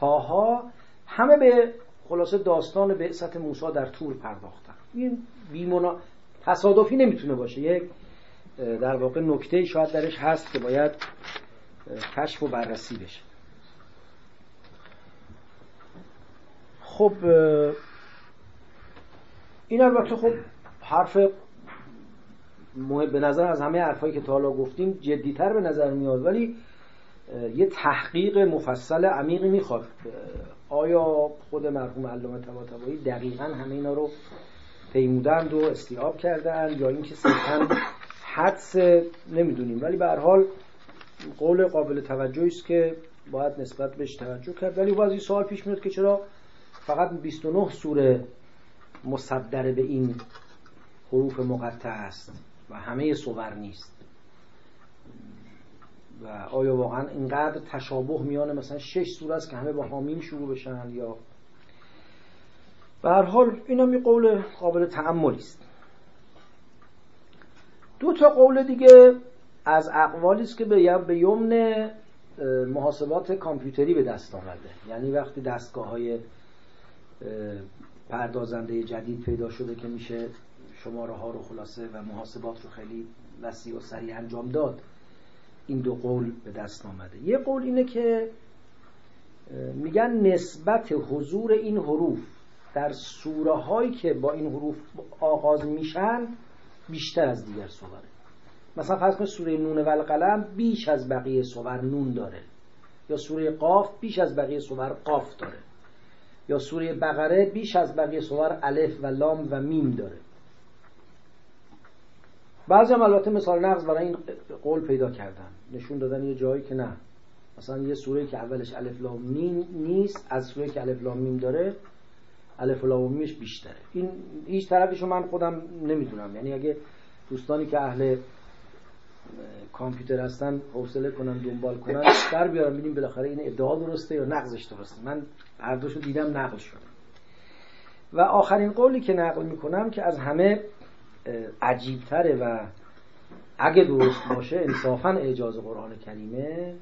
تاها همه به خلاصه داستان بعثت موسی در تور پرداختن. این بیمونا تصادفی نمی‌تونه باشه. یک در واقع نکته شاید درش هست که باید کشف و بررسی بشه. خب این البته خب حرف مهم به نظر از همه حرفایی که تا حالا گفتیم جدیتر به نظر میاد ولی یه تحقیق مفصل عمیقی می‌خواد. آیا خود مرحوم علامه طباطبایی دقیقا همه اینا رو پیمودند و استیاب کردن یا اینکه صرفا حدس نمی‌دونیم. ولی به هر حال قول قابل توجهی است که باید نسبت بهش توجه کرد. ولی بعضی سوال پیش میاد که چرا فقط 29 سوره مصدر به این حروف مقطع است و همه صور نیست. و آیا واقعا اینقدر تشابه میانه مثلا شش سوره است که همه با حامیم شروع بشن یا؟ به هر حال اینا می قول قابل تعملی است. دو تا قول دیگه از اقوالی است که به به یمن محاسبات کامپیوتری به دست آمده یعنی وقتی دستگاه های پردازنده جدید پیدا شده که میشه شماره ها رو خلاصه و محاسبات رو خیلی وسیع و سریع انجام داد این دو قول به دست آمده. یه قول اینه که میگن نسبت حضور این حروف در سوره هایی که با این حروف آغاز میشن بیشتر از دیگر سوره مثلا فرض کنید سوره نون و القلم بیش از بقیه سور نون داره. یا سوره قاف بیش از بقیه سور قاف داره. یا سوره بقره بیش از بقیه سور الف و لام و میم داره. بعضی هم البته مثال نقض برای این قول پیدا کردن. نشون دادن یه جایی که نه. مثلا یه سوره که اولش الف لام میم نیست از سوره که الف لام میم داره الف لام میمش بیشتره. این هیچ طرفشو من خودم نمی‌دونم. یعنی اگه دوستانی که اهل کامپیوتر هستن حوصله کنن دنبال کنن در بیارم ببینیم بالاخره این ادعا درسته یا نقضش درسته. من هر دوشو دیدم نقل شده و آخرین قولی که نقل می‌کنم که از همه عجیبتره و اگه درست باشه انصافا اعجاز قرآن کریمه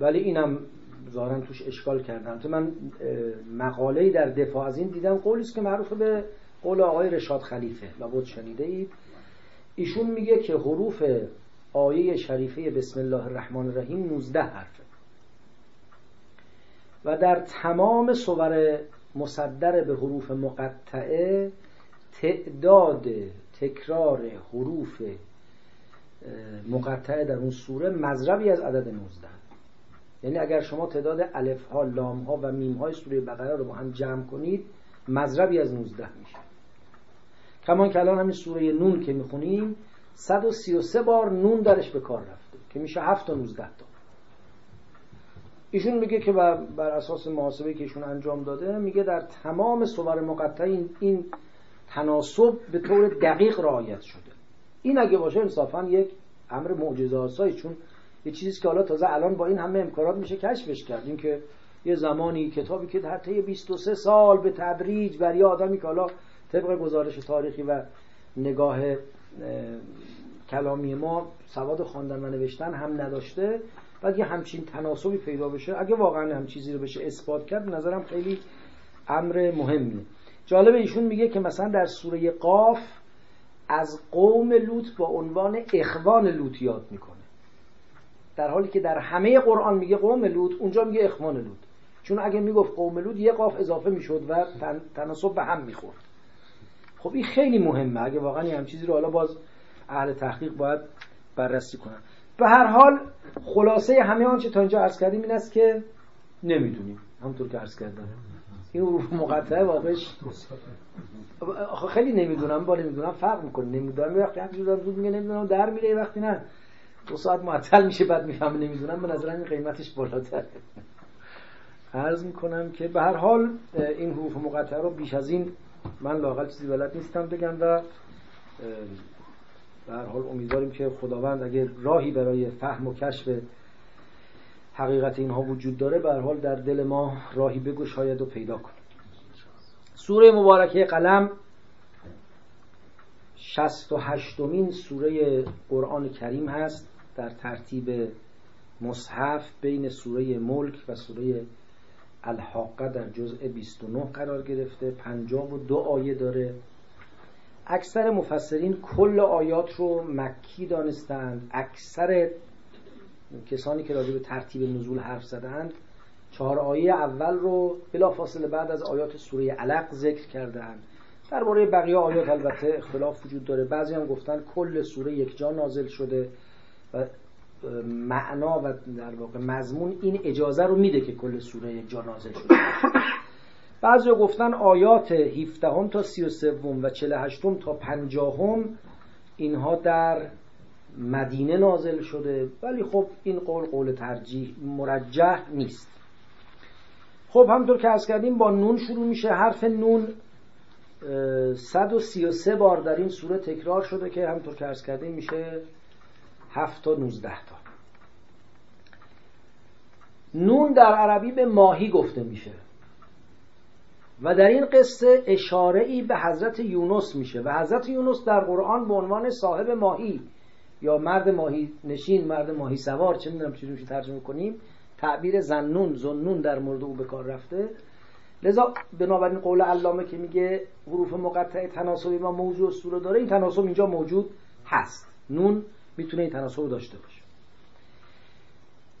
ولی اینم ظاهرا توش اشکال کردم تو من مقاله در دفاع از این دیدم. قولی است که معروف به قول آقای رشاد خلیفه. بود شنیده اید ایشون میگه که حروف آیه شریفه بسم الله الرحمن الرحیم 19 حرفه و در تمام صور مصدر به حروف مقطعه تعداد تکرار حروف مقطعه در اون سوره مذربی از عدد 19 یعنی اگر شما تعداد الف ها لام ها و میم های سوره بقره رو با هم جمع کنید مذربی از 19 میشه. کمان که الان همین سوره نون که می‌خونیم 133 بار نون درش به کار رفته که میشه 7 تا 19 تا. ایشون میگه که بر, اساس محاسبه که ایشون انجام داده میگه در تمام صور مقطع این, این تناسب به طور دقیق رعایت شده. این اگه باشه انصافا یک امر معجزه آسایی چون یه چیزی که حالا تازه الان با این همه امکانات میشه کشفش کرد. اینکه یه زمانی کتابی که در طی 23 سال به تدریج بر یه آدمی که حالا طبق گزارش تاریخی و نگاه کلامی ما سواد خواندن و نوشتن هم نداشته بعد یه همچین تناسبی پیدا بشه. اگه واقعا هم چیزی رو بشه اثبات کرد نظرم خیلی امر مهمیه. جالب ایشون میگه که مثلا در سوره قاف از قوم لوط با عنوان اخوان لوط یاد می‌کنه. در حالی که در همه قرآن میگه قوم لوط اونجا میگه اخوان لوط. چون اگه می‌گفت قوم لوط یه قاف اضافه می‌شد و تناسب به هم می‌خورد. خب این خیلی مهمه. اگه واقعا هم چیزی رو حالا باز اهل تحقیق باید بررسی کنن. به هر حال خلاصه همه آنچه تا اینجا عرض کردیم این است که نمی‌دونیم. همونطور که عرض کردم. این حروف مقطعه واقعش خیلی نمی‌دونم با نمی‌دونم فرق می‌کنه. نمی‌دونم وقتی حرف زود میگه نمی‌دونم در میره وقتی نه. دو ساعت معطل میشه بعد می‌فهمه نمی‌دونم. به نظرم این قیمتش بالاتره. عرض می‌کنم که به هر حال این حروف مقطعه رو بیش از این من لاقل چیزی بلد نیستم بگم و به هر حال امیدواریم که خداوند اگر راهی برای فهم و کشف حقیقت اینها وجود داره به هر حال در دل ما راهی بگشاید و پیدا کنه سوره مبارکه قلم شست و هشتمین سوره قرآن کریم هست. در ترتیب مصحف بین سوره ملک و سوره الحاقه در جزء 29 قرار گرفته. 52 آیه داره. اکثر مفسرین کل آیات رو مکی دانستند. اکثر کسانی که راجع به ترتیب نزول حرف زدند چهار آیه اول رو بلافاصله بعد از آیات سوره علق ذکر کردند. درباره بقیه آیات البته اختلاف وجود داره. بعضی هم گفتن کل سوره یک جا نازل شده. و معنا و در واقع مضمون این اجازه رو میده که کل سوره جا نازل شده بعضی گفتن آیات 17 تا 33 و 48 تا 50 اینها در مدینه نازل شده. ولی خب این قول قول ترجیح مرجح نیست. خب همطور که از کردیم با نون شروع میشه. حرف نون 133 بار در این سوره تکرار شده که همطور که از کردیم میشه 7 تا 19 تا. نون در عربی به ماهی گفته میشه. و در این قصه اشاره ای به حضرت یونس میشه. و حضرت یونس در قرآن به عنوان صاحب ماهی یا مرد ماهی نشین مرد ماهی سوار چه می‌دونم چجوری میشه ترجمه کنیم تعبیر زنون زنون در مورد او به کار رفته. لذا بنابراین قول علامه که میگه حروف مقطع تناسبی ما موضوع سوره داره این تناسب اینجا موجود هست. نون می‌تونه این تناسب داشته باشه.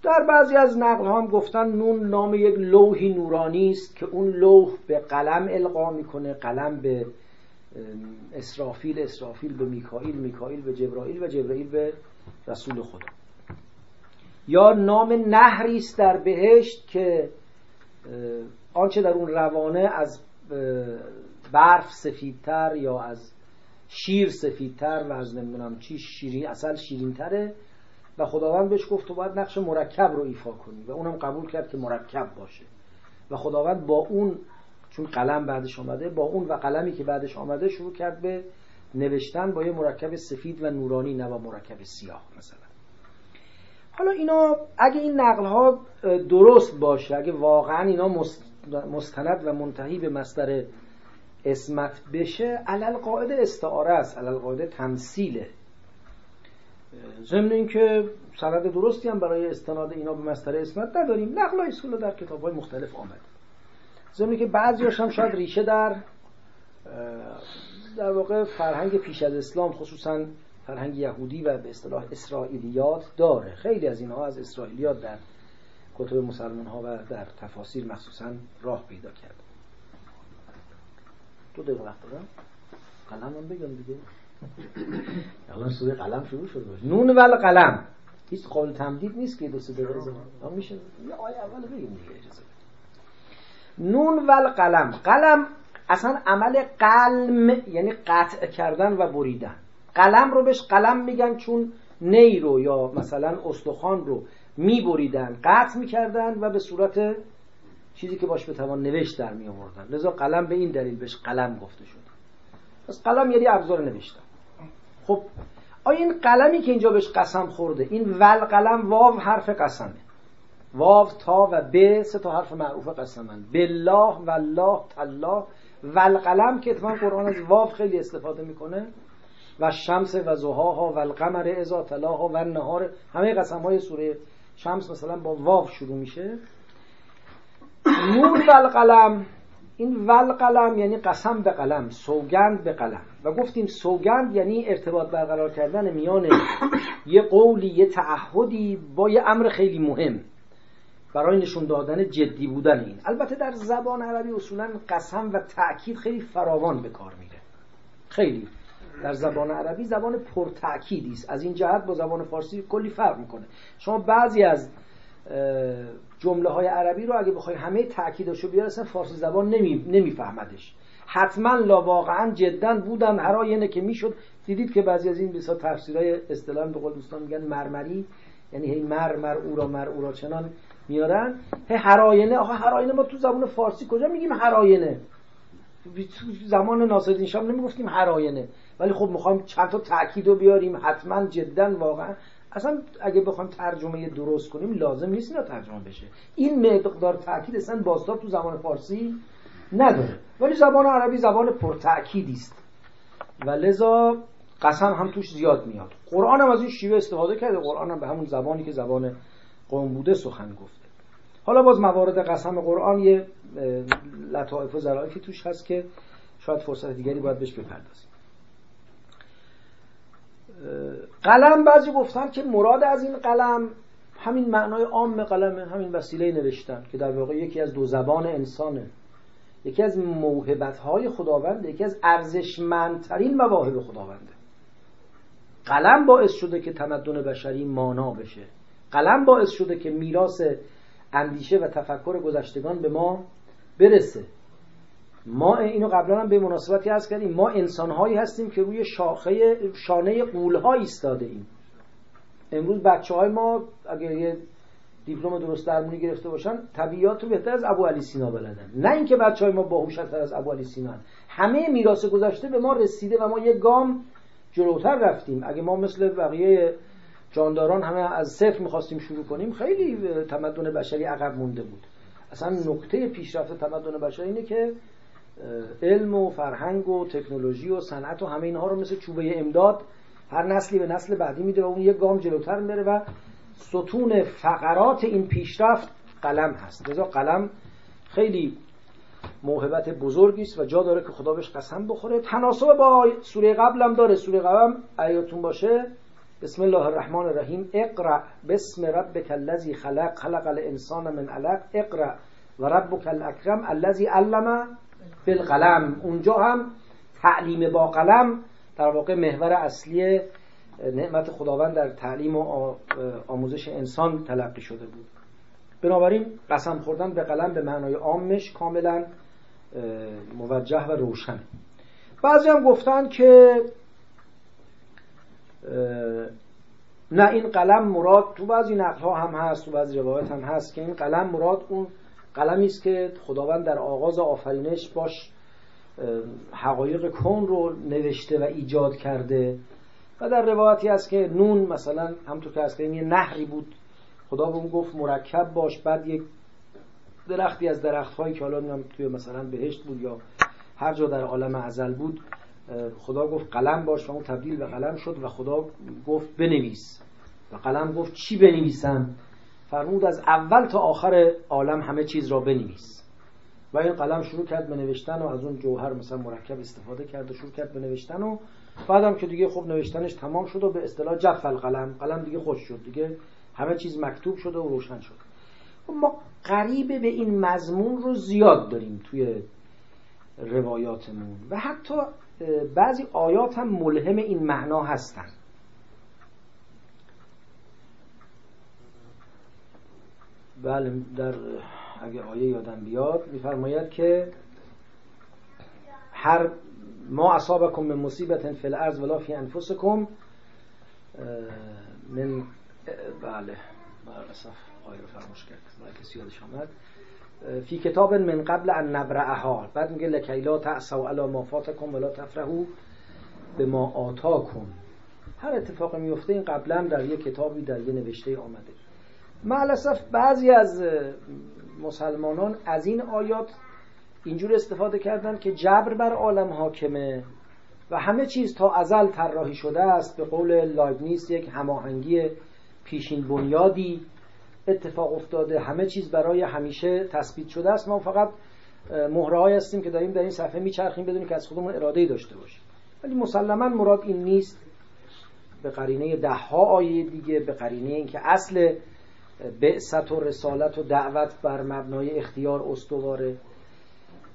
در بعضی از نقل هم گفتن نون نام یک لوحی نورانی است که اون لوح به قلم القا می‌کنه قلم به اسرافیل اسرافیل به میکائیل میکائیل به جبرائیل و جبرائیل به رسول خدا. یا نام نهری است در بهشت که آنچه در اون روانه از برف سفیدتر یا از شیر سفیدتر و از نمی‌دونم چی شیرین اصل شیرینتره. و خداوند بهش گفت تو باید نقش مرکب رو ایفا کنی. و اونم قبول کرد که مرکب باشه. و خداوند با اون چون قلم بعدش آمده با اون و قلمی که بعدش آمده شروع کرد به نوشتن با یه مرکب سفید و نورانی نه با مرکب سیاه مثلا. حالا اینا اگه این نقل ها درست باشه اگه واقعا اینا مستند و منتهی به مصدر اسمت بشه علل قاعده استعاره است. علل قاعده تمثیله. ضمن اینکه سند درستی هم برای استناد اینا به مصدر اسمت نداریم. نقل های در کتاب های مختلف آمده. ضمن که بعضی هم شاید ریشه در در واقع فرهنگ پیش از اسلام خصوصا فرهنگ یهودی و به اصطلاح اسرائیلیات داره. خیلی از اینها از اسرائیلیات در کتب مسلمان ها و در تفاسیر مخصوصا راه پیدا کرد دو وقت دارم قلم بگم دیگه. الان سوره قلم شروع شده نون ول قلم. هیچ قول تمدید نیست که دو سه دقیقه میشه. یه آیه اول بگیم دیگه نون ول قلم. قلم اصلا عمل قلم یعنی قطع کردن و بریدن. قلم رو بهش قلم میگن چون نی رو یا مثلا استخوان رو میبریدن. قطع می‌کردن و به صورت چیزی که باش بتوان نوشت در می آوردن. لذا قلم به این دلیل بهش قلم گفته شد پس قلم یعنی ابزار نوشتن. خب آیا این قلمی که اینجا بهش قسم خورده این ول قلم واو حرف قسمه. واو تا و ب سه تا حرف معروف قسمن. بالله والله تالله. ول قلم که اتفاقا قرآن از واو خیلی استفاده می‌کنه. و شمس و زهاها و القمر ازا تلاها و نهار همه قسم های سوره شمس مثلا با واو شروع میشه. نون و القلم این ول قلم یعنی قسم به قلم سوگند به قلم. و گفتیم سوگند یعنی ارتباط برقرار کردن میان یه قولی یه تعهدی با یه امر خیلی مهم. برای نشون دادن جدی بودن این. البته در زبان عربی اصولا قسم و تأکید خیلی فراوان به کار میره. خیلی. در زبان عربی زبان پرتأکیدی است. از این جهت با زبان فارسی کلی فرق می‌کنه. شما بعضی از جمله های عربی رو اگه بخوای همه تاکیدشو بیار اصلا فارسی زبان نمی... نمیفهمدش. حتما لا واقعا جدا بودن. هر آینه که می‌شد دیدید که بعضی از این بسا تفسیرهای اصطلاح به قول دوستان میگن مرمری یعنی هی مر مر او را مر او را چنان میارن هی هر آینه آخه هر آینه ما تو زبان فارسی کجا میگیم هر آینه تو زمان ناصرالدین شاه نمی‌گفتیم هر آینه ولی خب می‌خوایم چند تا تاکید رو بیاریم. حتما جدا واقعا. اصلا اگه بخوایم ترجمه درست کنیم لازم نیست اینا ترجمه بشه. این مقدار تاکید اصلا باستاب تو زبان فارسی نداره. ولی زبان عربی زبان پرتأکیدی است. و لذا قسم هم توش زیاد میاد. قرآن هم از این شیوه استفاده کرده. قرآن هم به همون زبانی که زبان قوم بوده سخن گفته. حالا باز موارد قسم قرآن یه لطائف و ظرافی توش هست که شاید فرصت دیگری باید بهش بپردازیم. قلم بعضی گفتن که مراد از این قلم همین معنای عام قلمه همین وسیله نوشتن که در واقع یکی از دو زبان انسانه. یکی از موهبت های خداونده یکی از ارزشمندترین مواهب خداونده. قلم باعث شده که تمدن بشری مانا بشه. قلم باعث شده که میراث اندیشه و تفکر گذشتگان به ما برسه. ما اینو قبلا هم به مناسبتی هست کردیم. ما انسانهایی هستیم که روی شاخه شانه قولها ایستاده ایم. امروز بچه های ما اگر یه دیپلم درست درمونی گرفته باشن طبیعت رو بهتر از ابو علی سینا بلدن. نه اینکه بچه های ما باهوشتر از ابو علی سینا. همه میراث گذشته به ما رسیده و ما یه گام جلوتر رفتیم. اگه ما مثل بقیه جانداران همه از صفر می‌خواستیم شروع کنیم خیلی تمدن بشری عقب مونده بود. اصلا نقطه پیشرفت تمدن بشری اینه که علم و فرهنگ و تکنولوژی و صنعت و همه اینها رو مثل چوبه امداد هر نسلی به نسل بعدی میده و اون یک گام جلوتر میره و ستون فقرات این پیشرفت قلم هست. لذا قلم خیلی موهبت بزرگی است و جا داره که خدا بهش قسم بخوره. تناسب با سوره قبلم داره. سوره قبلم ایاتون باشه. بسم الله الرحمن الرحیم. اقرا بسم ربک الذی خلق خلق الانسان من علق. اقرا و ربک الاکرم الذی علم بالقلم اونجا هم تعلیم با قلم در واقع محور اصلی نعمت خداوند در تعلیم و آموزش انسان تلقی شده بود. بنابراین قسم خوردن به قلم به معنای عامش کاملا موجه و روشن. بعضی هم گفتن که نه این قلم مراد تو بعضی نقل ها هم هست تو بعضی روایت هم هست که این قلم مراد اون قلمی است که خداوند در آغاز آفرینش باش حقایق کن رو نوشته و ایجاد کرده. و در روایتی هست که نون مثلا همطور که از یه نهری بود خدا به اون گفت مرکب باش بعد یک درختی از درخت هایی که حالا توی مثلا بهشت بود یا هر جا در عالم ازل بود خدا گفت قلم باش و اون تبدیل به قلم شد و خدا گفت بنویس. و قلم گفت چی بنویسم؟ فرمود از اول تا آخر عالم همه چیز را بنویس. و این قلم شروع کرد به نوشتن و از اون جوهر مثلا مرکب استفاده کرد و شروع کرد به نوشتن و بعدم که دیگه خب نوشتنش تمام شد و به اصطلاح جف القلم. قلم دیگه خوش شد دیگه همه چیز مکتوب شده و روشن شد. ما قریب به این مضمون رو زیاد داریم توی روایاتمون. و حتی بعضی آیات هم ملهم این معنا هستن. بله در اگه آیه یادم بیاد میفرماید که هر ما اصابکم من مصیبت فی الارض ولا فی انفسکم من بله اسف آیه رو فراموش کرد کسی یادش آمد. فی کتاب من قبل ان نبرعها بعد میگه لکیلا تعصوا علی ما فاتکم ولا تفرحوا به ما آتاکم. هر اتفاق میفته این قبلا در یه کتابی در یه نوشته آمده. معلصف بعضی از مسلمانان از این آیات اینجور استفاده کردن که جبر بر عالم حاکمه و همه چیز تا ازل طراحی شده است. به قول لایبنیس یک هماهنگی پیشین بنیادی اتفاق افتاده. همه چیز برای همیشه تثبیت شده است. ما فقط مهره هستیم که داریم در این صفحه میچرخیم بدونیم که از خودمون اراده داشته باشیم. ولی مسلما مراد این نیست. به قرینه ده ها آیه دیگه به قرینه اینکه اصل بعثت و رسالت و دعوت بر مبنای اختیار استواره.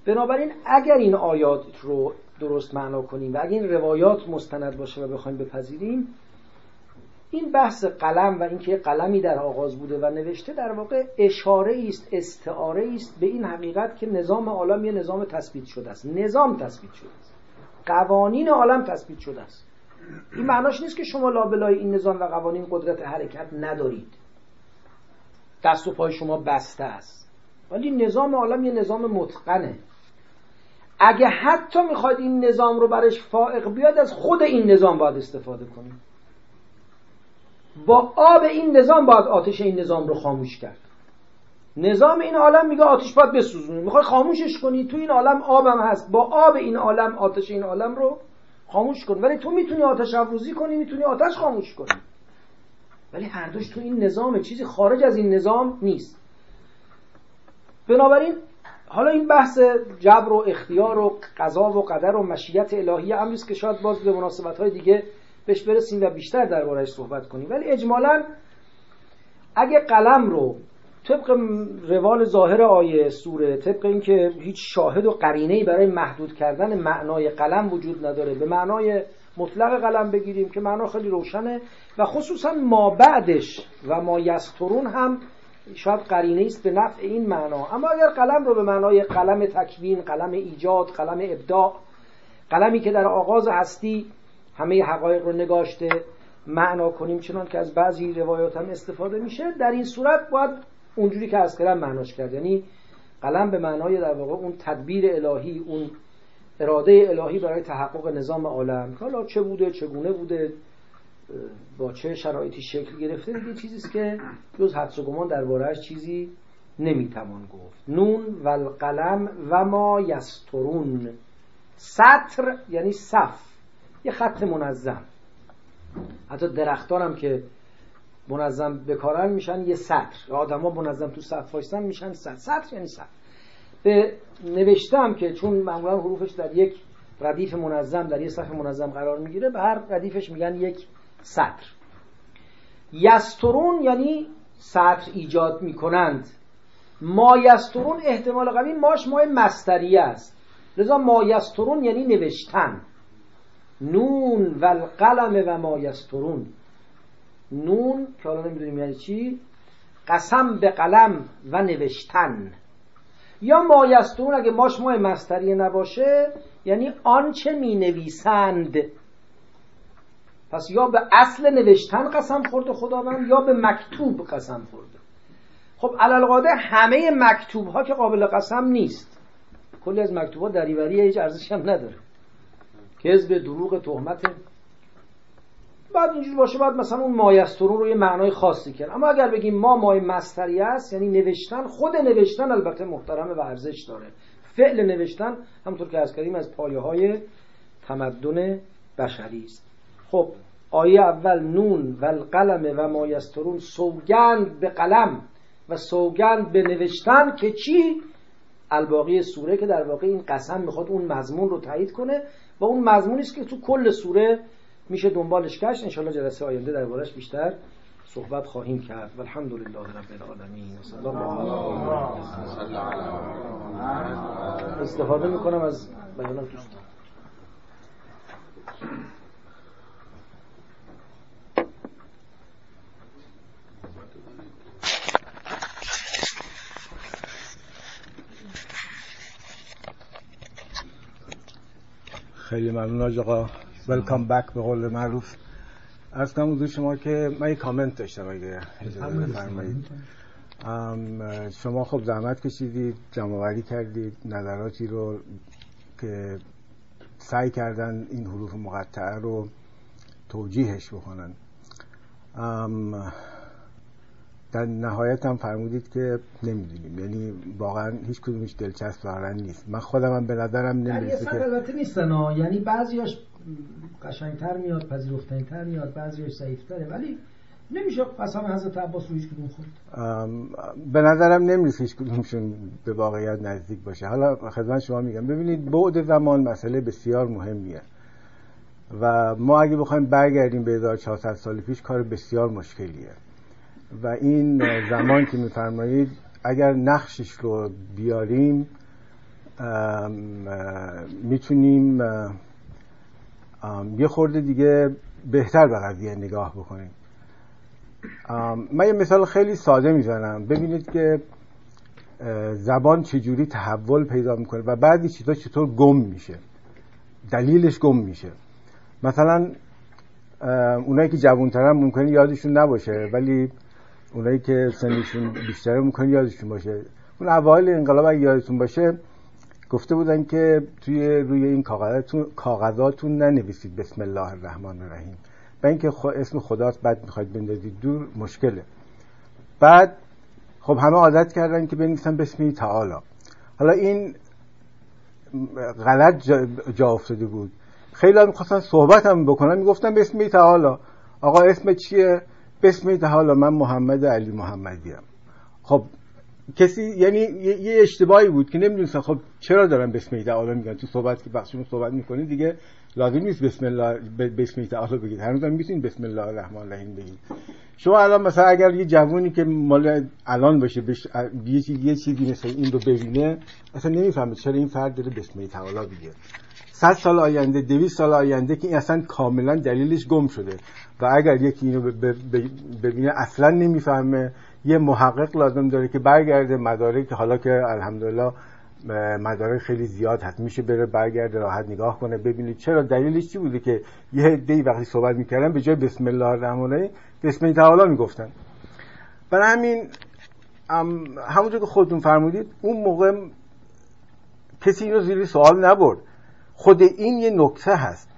بنابراین اگر این آیات رو درست معنا کنیم و اگر این روایات مستند باشه و بخوایم بپذیریم این بحث قلم و اینکه قلمی در آغاز بوده و نوشته در واقع اشاره است استعاره است به این حقیقت که نظام عالم یه نظام تثبیت شده است. نظام تثبیت شده است. قوانین عالم تثبیت شده است. این معناش نیست که شما لابلای این نظام و قوانین قدرت حرکت ندارید. دست و پای شما بسته است. ولی نظام عالم یه نظام متقنه. اگه حتی می‌خواید این نظام رو برش فائق بیاد از خود این نظام باید استفاده کنید. با آب این نظام باید آتش این نظام رو خاموش کرد. نظام این عالم میگه آتش باید بسوزونی می‌خوای خاموشش کنی تو این عالم آبم هست. با آب این عالم آتش این عالم رو خاموش کن. ولی تو می‌تونی آتش افروزی کنی می‌تونی آتش خاموش کنی. ولی هر تو این نظام چیزی خارج از این نظام نیست. بنابراین حالا این بحث جبر و اختیار و قضا و قدر و مشیت الهی امری که شاید باز به مناسبت های دیگه بهش برسیم و بیشتر دربارهش صحبت کنیم. ولی اجمالا اگه قلم رو طبق روال ظاهر آیه سوره طبق اینکه هیچ شاهد و قرینه برای محدود کردن معنای قلم وجود نداره به معنای مطلق قلم بگیریم که معنا خیلی روشنه و خصوصا ما بعدش و ما یسترون هم شاید قرینه است به نفع این معنا. اما اگر قلم رو به معنای قلم تکوین قلم ایجاد قلم ابداع قلمی که در آغاز هستی همه حقایق رو نگاشته معنا کنیم چنان که از بعضی روایات هم استفاده میشه در این صورت باید اونجوری که از کردم معناش کرد. یعنی قلم به معنای در واقع اون تدبیر الهی اون اراده الهی برای تحقق نظام عالم. حالا چه بوده چگونه بوده با چه شرایطی شکل گرفته دیگه چیزیست که جز حدس و گمان دربارهش چیزی نمی‌توان گفت. نون و القلم و ما یسترون. سطر یعنی صف. یه خط منظم. حتی درختان هم که منظم بکارن میشن یه سطر. آدما منظم تو صف وایستن میشن سطر. سطر یعنی سطر به نوشتم که چون معمولا حروفش در یک ردیف منظم در یک صف منظم قرار می‌گیره به هر ردیفش میگن یک سطر. یسترون یعنی سطر ایجاد می‌کنند. ما یسترون احتمال قوی ماش مای مستریه است. لذا ما یسترون یعنی نوشتن. نون و القلم و ما یسترون. نون که حالا نمی‌دونیم یعنی چی؟ قسم به قلم و نوشتن. یا مایستون اگه ماش مای مستریه نباشه یعنی آنچه می نویسند پس یا به اصل نوشتن قسم خورده خداوند یا به مکتوب قسم خورده خب علالقاده همه مکتوب ها که قابل قسم نیست. کلی از مکتوب ها دریوری هیچ ارزش هم نداره. کذب دروغ تهمت بعد اینجور باشه بعد مثلا اون مایسترون رو یه معنای خاصی کرد. اما اگر بگیم ما مای مستری است یعنی نوشتن خود نوشتن البته محترمه و ارزش داره. فعل نوشتن همونطور که از کردیم از پایه های تمدن بشری است. خب آیه اول نون و القلم و مایسترون سوگند به قلم و سوگند به نوشتن که چی؟ الباقی سوره که در واقع این قسم می‌خواد اون مضمون رو تایید کنه و اون مضمونی است که تو کل سوره میشه دنبالش گشت. انشالله جلسه آینده دربارش بیشتر صحبت خواهیم کرد. و الحمدلله رب العالمین استفاده می‌کنم از بیانات دوستان. خیلی ممنون آقا. ولکام بک به قول معروف. از کنم حضور شما که من یه کامنت داشتم اگه اجازه بفرمایید. شما خب زحمت کشیدید جمعوری کردید نظراتی رو که سعی کردن این حروف مقطعه رو توجیهش بکنن. در نهایت هم فرمودید که نمی‌دونیم. یعنی واقعا هیچ کدومش دلچسب واقعا نیست. من خودم هم به نظرم نمی‌رسه که البته نیستن ها. یعنی بعضیاش قشنگتر میاد پذیرفتنیتر میاد بعضیاش ضعیفتره. ولی نمیشه قسم حضرت عباس رو هیچ کدوم خورد. به نظرم نمی‌رسه هیچ کدومشون به واقعیت نزدیک باشه. حالا خدمت شما میگم. ببینید بعد زمان مسئله بسیار مهمیه. و ما اگه بخوایم برگردیم به 1400 سال پیش کار بسیار مشکلیه. و این زمان که میفرمایید اگر نقشش رو بیاریم می‌تونیم یه خورده دیگه بهتر به قضیه نگاه بکنیم. من یه مثال خیلی ساده می‌زنم. ببینید که زبان چجوری تحول پیدا می‌کنه و بعضی چیزا چطور گم میشه. دلیلش گم میشه. مثلا اونایی که جوانترن ممکنه یادشون نباشه ولی اونایی که سنشون بیشتره ممکنه یادشون باشه. اون اوایل انقلاب اگه یادتون باشه گفته بودن که توی روی این کاغذاتون کاغذاتون ننویسید بسم الله الرحمن الرحیم. و اینکه اسم خداست بعد می‌خواید بندازید دور مشکله. بعد خب همه عادت کردن که بنویسن بسمی تعالی. حالا این غلط جا, افتاده بود. خیلی می‌خواستن صحبت هم بکنن می‌گفتن بسمی تعالی. آقا اسم چیه؟ بسمی تعالی من محمد علی محمدی هم. خب کسی یعنی یه اشتباهی بود که نمی‌دونستن خب چرا دارن بسم تعالی میگن؟ تو صحبت که بخشمون صحبت می‌کنید دیگه لازم نیست بسم الله بسم تعالی بگید. هنوز هم می‌تونید بسم الله الرحمن الرحیم بگید. شما الان مثلا اگر یه جوونی که مال الان باشه بش... یه چیزی یه چیزی مثل این رو ببینه اصلا نمی‌فهمه چرا این فرد داره بسم تعالی بگه صد سال آینده دویست سال آینده که این اصلا کاملا دلیلش گم شده. و اگر یکی اینو ببینه اصلا نمی‌فهمه. یه محقق لازم داره که برگرده مدارک حالا که الحمدلله مدارک خیلی زیاد هست. میشه بره برگرده راحت نگاه کنه ببینید چرا. دلیلش چی بوده که یه عده‌ای وقتی صحبت می‌کردن به جای بسم الله الرحمن الرحیم بسم الله تعالی می‌گفتن. برای همین همونطور که خودتون فرمودید اون موقع کسی اینو زیر سوال نبرد. خود این یه نکته هست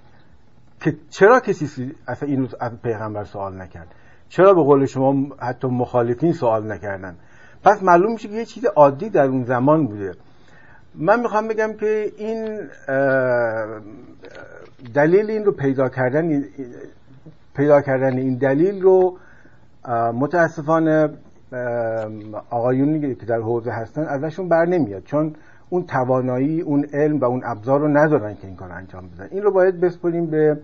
که چرا کسی اصلا اینو از پیغمبر سوال نکرد؟ چرا به قول شما حتی مخالفین سوال نکردن؟ پس معلوم میشه که یه چیز عادی در اون زمان بوده. من می‌خوام بگم که این دلیل این رو پیدا کردن پیدا کردن این دلیل رو متاسفانه آقایونی که در حوزه هستن ازشون بر نمیاد. چون اون توانایی اون علم و اون ابزار رو ندارن که این کار انجام بدن. این رو باید بسپریم به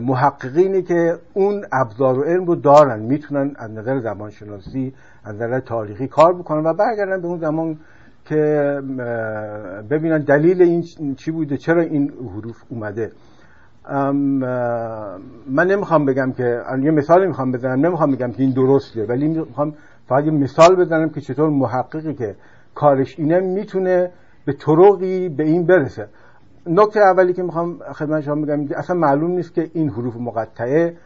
محققینی که اون ابزار و علم رو دارن می‌تونن از نظر زبانشناسی از نظر تاریخی کار بکنن و برگردن به اون زمان که ببینن دلیل این چی بوده چرا این حروف اومده. من نمی‌خوام بگم که یه مثال می‌خوام بزنم نمی‌خوام بگم که این درسته ولی می‌خوام فقط یه مثال بزنم که چطور محققی که کارش اینه می‌تونه به طرقی به این برسه. نکته اولی که می‌خوام خدمت شما بگم اصلا معلوم نیست که این حروف مقطعه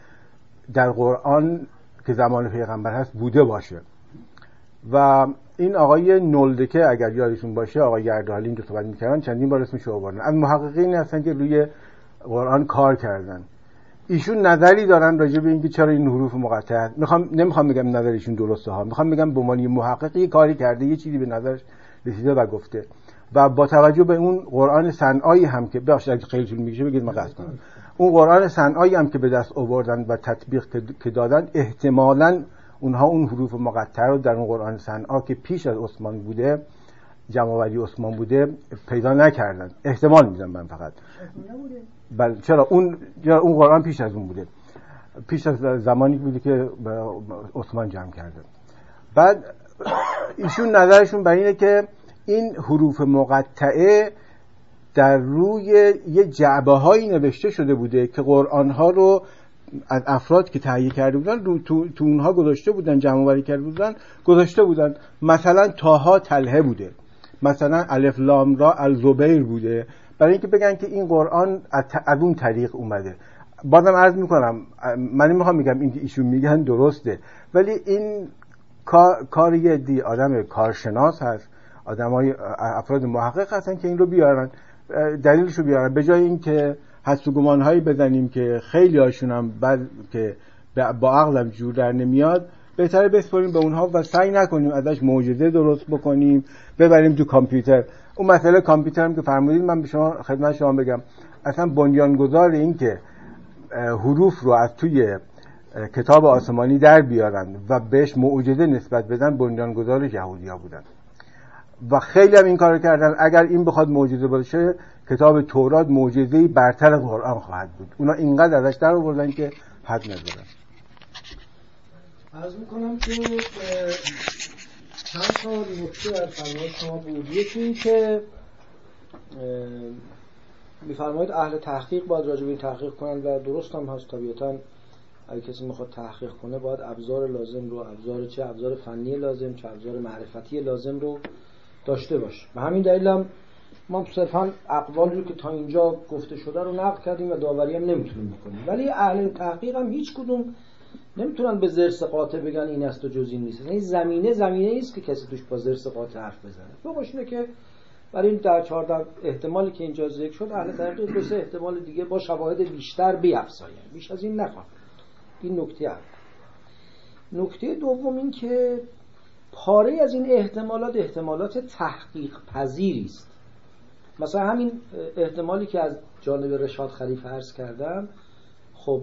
در قرآن که زمان پیغمبر هست بوده باشه. و این آقای نولدکه اگر یادشون باشه آقای گردالی که صحبت می‌کردن چندین بار اسمش آوردن. از محققین هستن که روی قرآن کار کردن. ایشون نظری دارن راجع به اینکه چرا این حروف مقطعه می‌خوام نمی‌خوام بگم نظرشون درسته ها. می‌خوام بگم به عنوان محققی کاری کرده یه چیزی به نظرش رسیده و گفته. و با توجه به اون قرآن صنعایی هم که بخش اگه خیلی طول میشه بگید قصد کنم. اون قرآن صنعایی هم که به دست آوردن و تطبیق که دادن احتمالا اونها اون حروف مقطعه رو در اون قرآن صنعا که پیش از عثمان بوده جمعوری عثمان بوده پیدا نکردن. احتمال میدم من فقط. بله چرا؟ اون اون قرآن پیش از اون بوده. پیش از زمانی بوده که عثمان جمع کرده. بعد ایشون نظرشون بر اینه که این حروف مقطعه در روی یه جعبه هایی نوشته شده بوده که قرآن ها رو از افراد که تهیه کرده بودن رو تو, تو اونها گذاشته بودن جمع وری کرده بودن گذاشته بودن. مثلا تاها تله بوده. مثلا الف لام را الزبیر بوده. برای اینکه بگن که این قرآن از اون طریق اومده. بازم عرض می‌کنم من می‌خوام میگم این ایشون میگن درسته. ولی این کار یه دی آدم کارشناس هست. آدم های افراد محقق هستن که این رو بیارن دلیلش رو بیارن. به جای اینکه حس و گمان هایی بزنیم که خیلی هاشون هم بعد که با عقلم جور در نمیاد بهتره بسپاریم به اونها و سعی نکنیم ازش معجزه درست بکنیم ببریم تو کامپیوتر. اون مسئله کامپیوتر هم که فرمودید من به شما خدمت شما بگم. اصلا بنیانگذار این که حروف رو از توی کتاب آسمانی در بیارن و بهش معجزه نسبت بدن بنیانگذار یهودیا بودن. و خیلی هم این کار کردن. اگر این بخواد معجزه باشه کتاب تورات معجزه‌ای برتر قرآن خواهد بود. اونا اینقدر ازش در آوردن که حد ندارن عرض می‌کنم که چند تا نکته در شما بود. یکی این که میفرمایید اهل تحقیق باید راجع به این تحقیق کنند و درست هم هست. طبیعتا اگه کسی می‌خواد تحقیق کنه باید ابزار لازم رو ابزار چه ابزار فنی لازم چه ابزار معرفتی لازم رو داشته باشه به همین دلیل هم ما صرفا اقوالی رو که تا اینجا گفته شده رو نقل کردیم و داوری هم نمی‌تونیم بکنیم. ولی اهل تحقیق هم هیچ کدوم نمی‌تونن به زرس قاطع بگن این است و جز این نیست. این زمینه زمینه است که کسی توش با زرس قاطع حرف بزنه. فوقش اینه که برای این در 14 احتمالی که اینجا ذکر شد اهل تحقیق دو سه احتمال دیگه با شواهد بیشتر بیافزاین بیش از این نخواد این نکته اول. نکته دوم این که پاره از این احتمالات احتمالات تحقیق پذیری است. مثلا همین احتمالی که از جانب رشاد خلیفه عرض کردم خب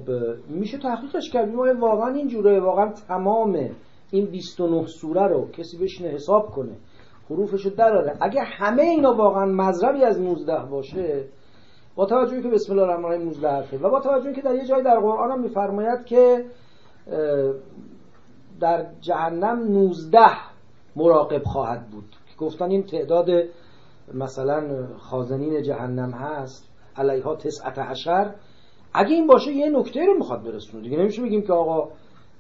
میشه تحقیقش کرد. ما واقعا این جوره واقعا تمام این 29 سوره رو کسی بشینه حساب کنه حروفشو دراره اگه همه اینا واقعا مذربی از 19 باشه با توجهی که بسم الله الرحمن الرحیم 19 حرفه و با توجهی که در یه جای در قرآن هم میفرماید که در جهنم 19 مراقب خواهد بود. که گفتن این تعداد مثلا خازنین جهنم هست علیها تسعت عشر اگه این باشه یه نکته رو می‌خواد برسونه. دیگه نمیشه بگیم که آقا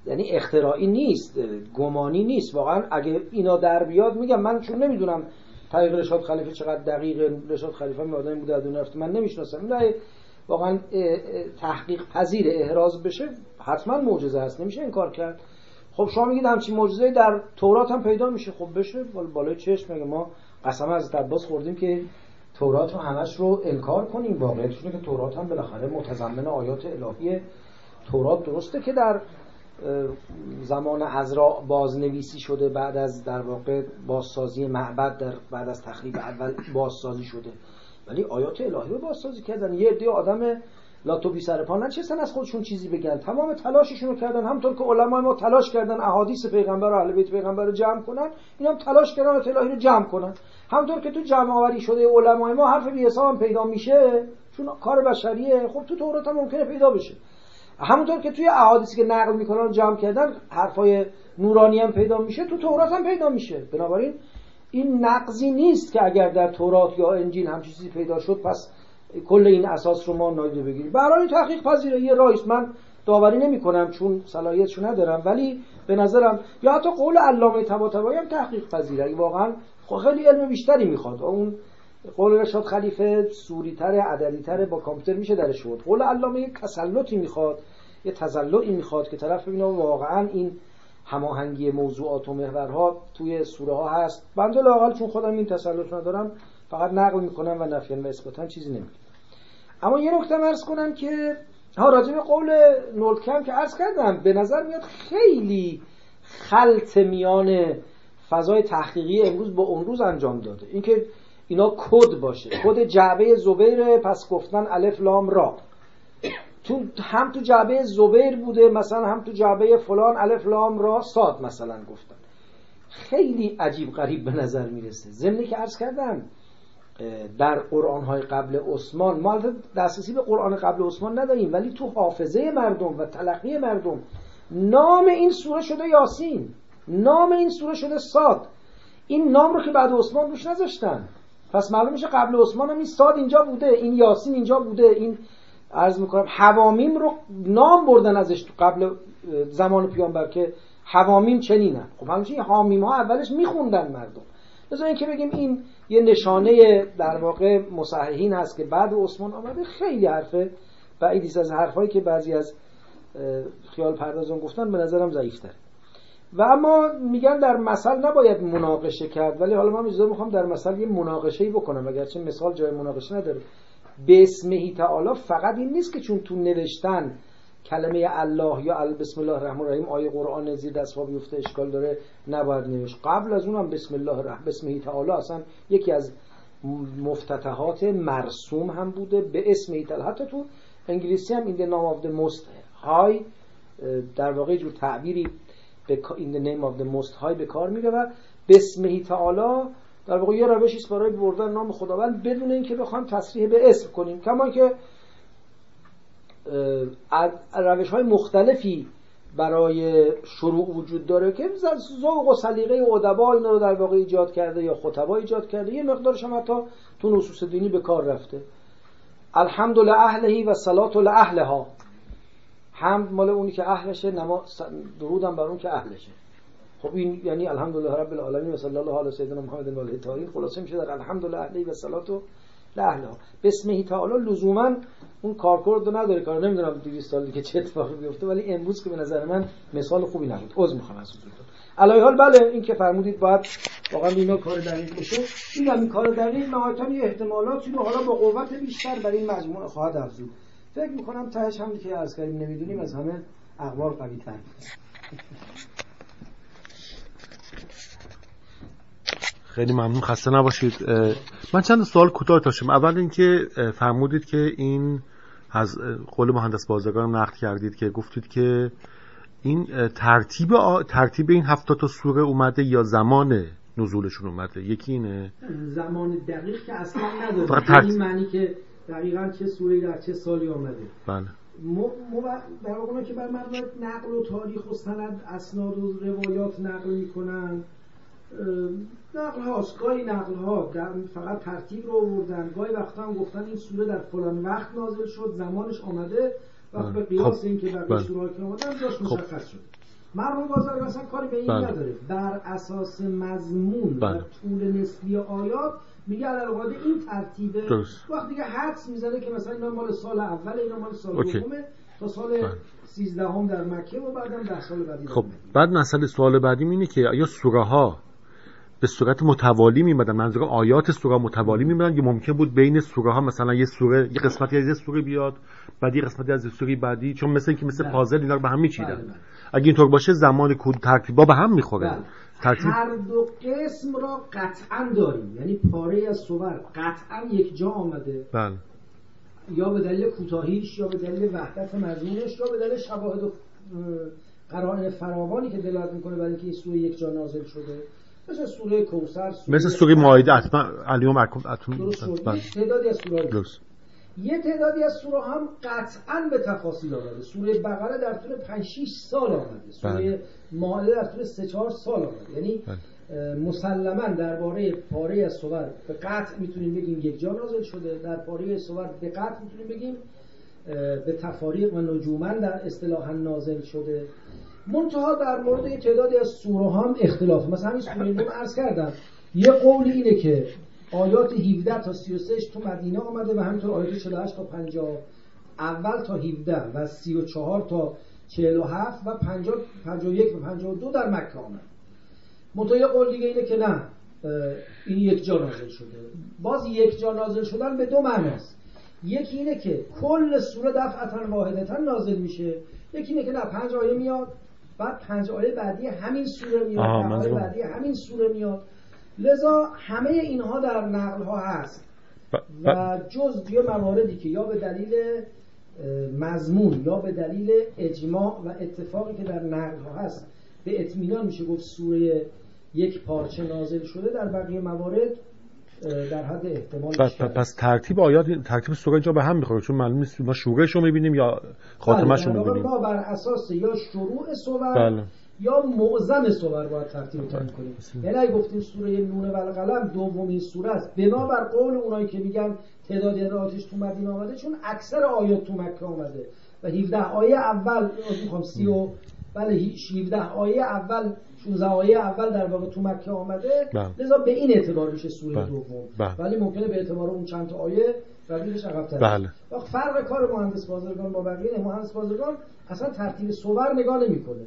یعنی اختراعی نیست گمانی نیست. واقعا اگه اینا در بیاد میگم من چون نمی‌دونم طریق رشاد خلیفه چقدر دقیق رشاد خلیفه می آدمی بوده دونه رفته. من نمی‌شناسم. نه واقعا تحقیق پذیر احراز بشه حتما معجزه هست نمیشه این کار کرد. خب شما میگید همچین معجزه در تورات هم پیدا میشه. خب بشه بالای چشم مگه ما قسم از عباس خوردیم که تورات رو همش رو انکار کنیم واقعیتش که تورات هم بالاخره متضمن آیات الهی تورات درسته که در زمان ازرا بازنویسی شده بعد از در واقع بازسازی معبد در بعد از تخریب اول بازسازی شده. ولی آیات الهی رو بازسازی کردن. یه عده آدم لاتو بی سر پا. نچستن از خودشون چیزی بگن. تمام تلاششون رو کردن. همطور که علمای ما تلاش کردن احادیث پیغمبر و اهل بیت پیغمبر رو جمع کنن اینا هم تلاش کردن الهی رو جمع کنن. همطور که تو جمع آوری شده علمای ما حرف بی حساب پیدا میشه چون کار بشریه. خب تو تورات هم ممکنه پیدا بشه. همونطور که توی احادیثی که نقل می‌کنن جمع کردن حرفای نورانی هم پیدا میشه تو تورات هم پیدا میشه. بنابراین این نقضی نیست که اگر در تورات یا انجیل هم چیزی پیدا شد پس کل این اساس رو ما نادیده بگیریم. برای تحقیق پذیره یه رایست من داوری نمی کنم چون صلاحیتشو ندارم ولی به نظرم یا حتی قول علامه طباطبایی هم تحقیق پذیره. واقعا خیلی علم بیشتری می‌خواد. اون قول رشاد خلیفه سوریتر عددیتر با کامپیوتر میشه درش شد قول علامه یک تسلطی می‌خواد یه تزلعی می‌خواد که طرف ببینه واقعا این هماهنگی موضوعات و محورها توی سوره ها هست بنده لاقل چون خودم این تسلط ندارم فقط نقل می‌کنم و نفیان و اثباتن چیزی نمیگم. اما یه نکته ارز کنم که ها راجع به قول نولکم که عرض کردم به نظر میاد خیلی خلط میان فضای تحقیقی امروز با اون روز انجام داده. اینکه اینا کد باشه. کد جعبه زبیر پس گفتن الف لام را. تو هم تو جعبه زبیر بوده مثلا هم تو جعبه فلان الف لام را ساد مثلا گفتن. خیلی عجیب غریب به نظر می‌رسه. ضمنی که عرض کردم در قرآن های قبل عثمان ما دسترسی به قرآن قبل عثمان نداریم ولی تو حافظه مردم و تلقی مردم نام این سوره شده یاسین نام این سوره شده ساد. این نام رو که بعد عثمان روش نذاشتن. پس معلوم میشه قبل عثمان هم این ساد اینجا بوده این یاسین اینجا بوده این عرض می‌کنم حوامیم رو نام بردن ازش تو قبل زمان پیامبر که حوامیم چنینن. خب همچنین حامیم ها اولش میخوندن مردم. لذا اینکه بگیم این یه نشانه در واقع مصححین هست که بعد عثمان آمده. خیلی حرفه بعیدیست از حرفایی که بعضی از خیال پردازان گفتن به نظرم ضعیفتر و اما میگن در مثل نباید مناقشه کرد ولی حالا من اجازه می‌خوام در مثل یه مناقشه ای بکنم اگرچه مثال جای مناقشه نداره. به اسمهی تعالی فقط این نیست که چون تو نوشتن کلمه الله یا بسم الله الرحمن الرحیم آیه قرآن زیر دست بیفته اشکال داره نباید نوشت. قبل از اونم بسم الله الرحمن بسمهی تعالی اصلا یکی از مفتتحات مرسوم هم بوده به اسم تعالی. حتی تو انگلیسی هم این the name of the most در واقع جور تعبیری in the name of the most به کار میره و بسمهی تعالی در واقع یه روشی است برای بردن نام خداوند بدون اینکه بخوام تصریح به اسم کنیم. کما که روش های مختلفی برای شروع وجود داره که ذوق و سلیقه ادبا اینا رو در واقع ایجاد کرده یا خطبا ایجاد کرده. یه مقدارش هم حتی تو نصوص دینی به کار رفته. الحمد اهلهی و صلات لاهلها حمد مال اونی که اهلشه نما درودم بر اون که اهلشه. خب این یعنی الحمدلله رب العالمین و صلی الله علی سیدنا محمد و تاهین خلاصه میشه در الحمدلله اهلی و صلات لحلا بسمه تعالی لزوما اون کارکرد نداره. کار نمی‌دونم 200 سال دیگه چه اتفاقی بیفته ولی امروز که به نظر من مثال خوبی نبود. عذر می‌خوام از حضورتون. علای حال بله این که فرمودید باید واقعا اینا کار دقیق بشه. این این کار دقیق نهایتا یه احتمالاتی رو حالا با قوت بیشتر برای این مجموعه خواهد افزود. فکر می‌کنم تهش هم که از کردیم نمی‌دونیم از همه اخبار قوی تر خیلی ممنون. خسته نباشید. من چند سوال کوتاه داشتم. اول اینکه فرمودید که این از قول مهندس بازرگان نقد کردید که گفتید که این ترتیب ترتیب این هفته تا سوره اومده یا زمان نزولشون اومده؟ یکی اینه؟ زمان دقیق که اصلا نداره این معنی که دقیقا چه سوره در چه سالی آمده. بله. در واقع که بر نقل و تاریخ و سند اسناد و روایات نقل می‌کنن. نقل هاست گاهی نقل ها فقط ترتیب رو آوردن گاهی وقتا هم گفتن این سوره در فلان وقت نازل شد زمانش آمده و به قیاس خب. این که بقیه سوره که آمدن جاش خب. مشخص شد مرحوم بازار اصلا کاری به این بله. نداره بر اساس مضمون و بله. طول نسبی آیات میگه الواقع این ترتیبه درست. وقت دیگه حدس می‌زنه که مثلا اینا مال سال اول اینا مال سال دومه تا سال بله. سیزدهم در مکه و بعدم ده سال بعدی خب بعد مسئله سوال بعدی اینه که آیا سوره ها به صورت متوالی میمدن منظور آیات سوره متوالی میمدن یا ممکن بود بین سوره ها مثلا یه سوره یه قسمتی از یه سوره بیاد بعدی قسمتی از سوره بعدی. چون مثل اینکه مثل پازل اینا رو به هم میچیدن. بله، بله. اگه اینطور باشه زمان کود ترتیبا به هم می‌خوره. بله. ترتیب... هر دو قسم را قطعا داریم. یعنی پاره از سور قطعا یک جا آمده. بله. یا به دلیل کوتاهیش یا به دلیل وحدت مضمونش یا به دلیل شواهد و قرائن فراوانی که دلالت می‌کنه برای اینکه این سوره یک جا نازل شده. مثل سوره کوثر مثل سوره مائده اتما الیوم بله. تعدادی از سوره یه تعدادی از سوره هم قطعا به تفاصیل آمده. سوره بقره در طول 5 6 سال آمده. سوره بله. مائده در طول 3 4 سال آمده. یعنی بله. مسلما درباره پاره از سور به قطع می‌تونیم بگیم یک جا نازل شده. در پاره سور به قطع می‌تونیم بگیم به تفاریق و نجومن در اصطلاحا نازل شده. منتها در مورد یه تعدادی از سوره هم اختلاف. مثلا همین سوره نور عرض کردم. یه قول اینه که آیات 17 تا 33 تو مدینه آمده و همینطور آیات 48 تا 50 اول تا 17 و 34 تا 47 و 50 51 و 52 در مکه آمد. منتها یه قول دیگه اینه که نه این یک جا نازل شده. باز یک جا نازل شدن به دو معناست یکی اینه که کل سوره دفعتا واحدتا نازل میشه. یکی اینه که نه پنج آیه میاد. بعد پنج آیه بعدی همین سوره میاد. آیه بعدی همین سوره میاد. لذا همه اینها در نقل ها هست و جز یه مواردی که یا به دلیل مضمون یا به دلیل اجماع و اتفاقی که در نقل ها هست به اطمینان میشه گفت سوره یک پارچه نازل شده. در بقیه موارد در حد احتمال پس, پس ترتیب آیات ترتیب سوره اینجا به هم می‌خوره چون معلوم نیست ما شورش رو می‌بینیم یا خاتمش رو بله، می‌بینیم ما بر اساس یا شروع سوره بله. یا معظم سور باید ترتیب تعیین کنیم. یعنی اگه گفتیم سوره نون و القلم دومین سوره است بنابر قول اونایی که میگن تعدادی آتش تو مدینه آمده چون اکثر آیات تو مکه آمده. و 17 آیه اول می‌خوام سی و بله 17 آیه اول 16 آیه اول در واقع تو مکه آمده بله. لذا به این اعتبار میشه سوره بله. دوم بله. ولی ممکنه به اعتبار اون چند تا آیه رویش عقب بله. فرق کار مهندس بازرگان با بقیه مهندس بازرگان اصلا ترتیب سور نگاه نمی‌کنه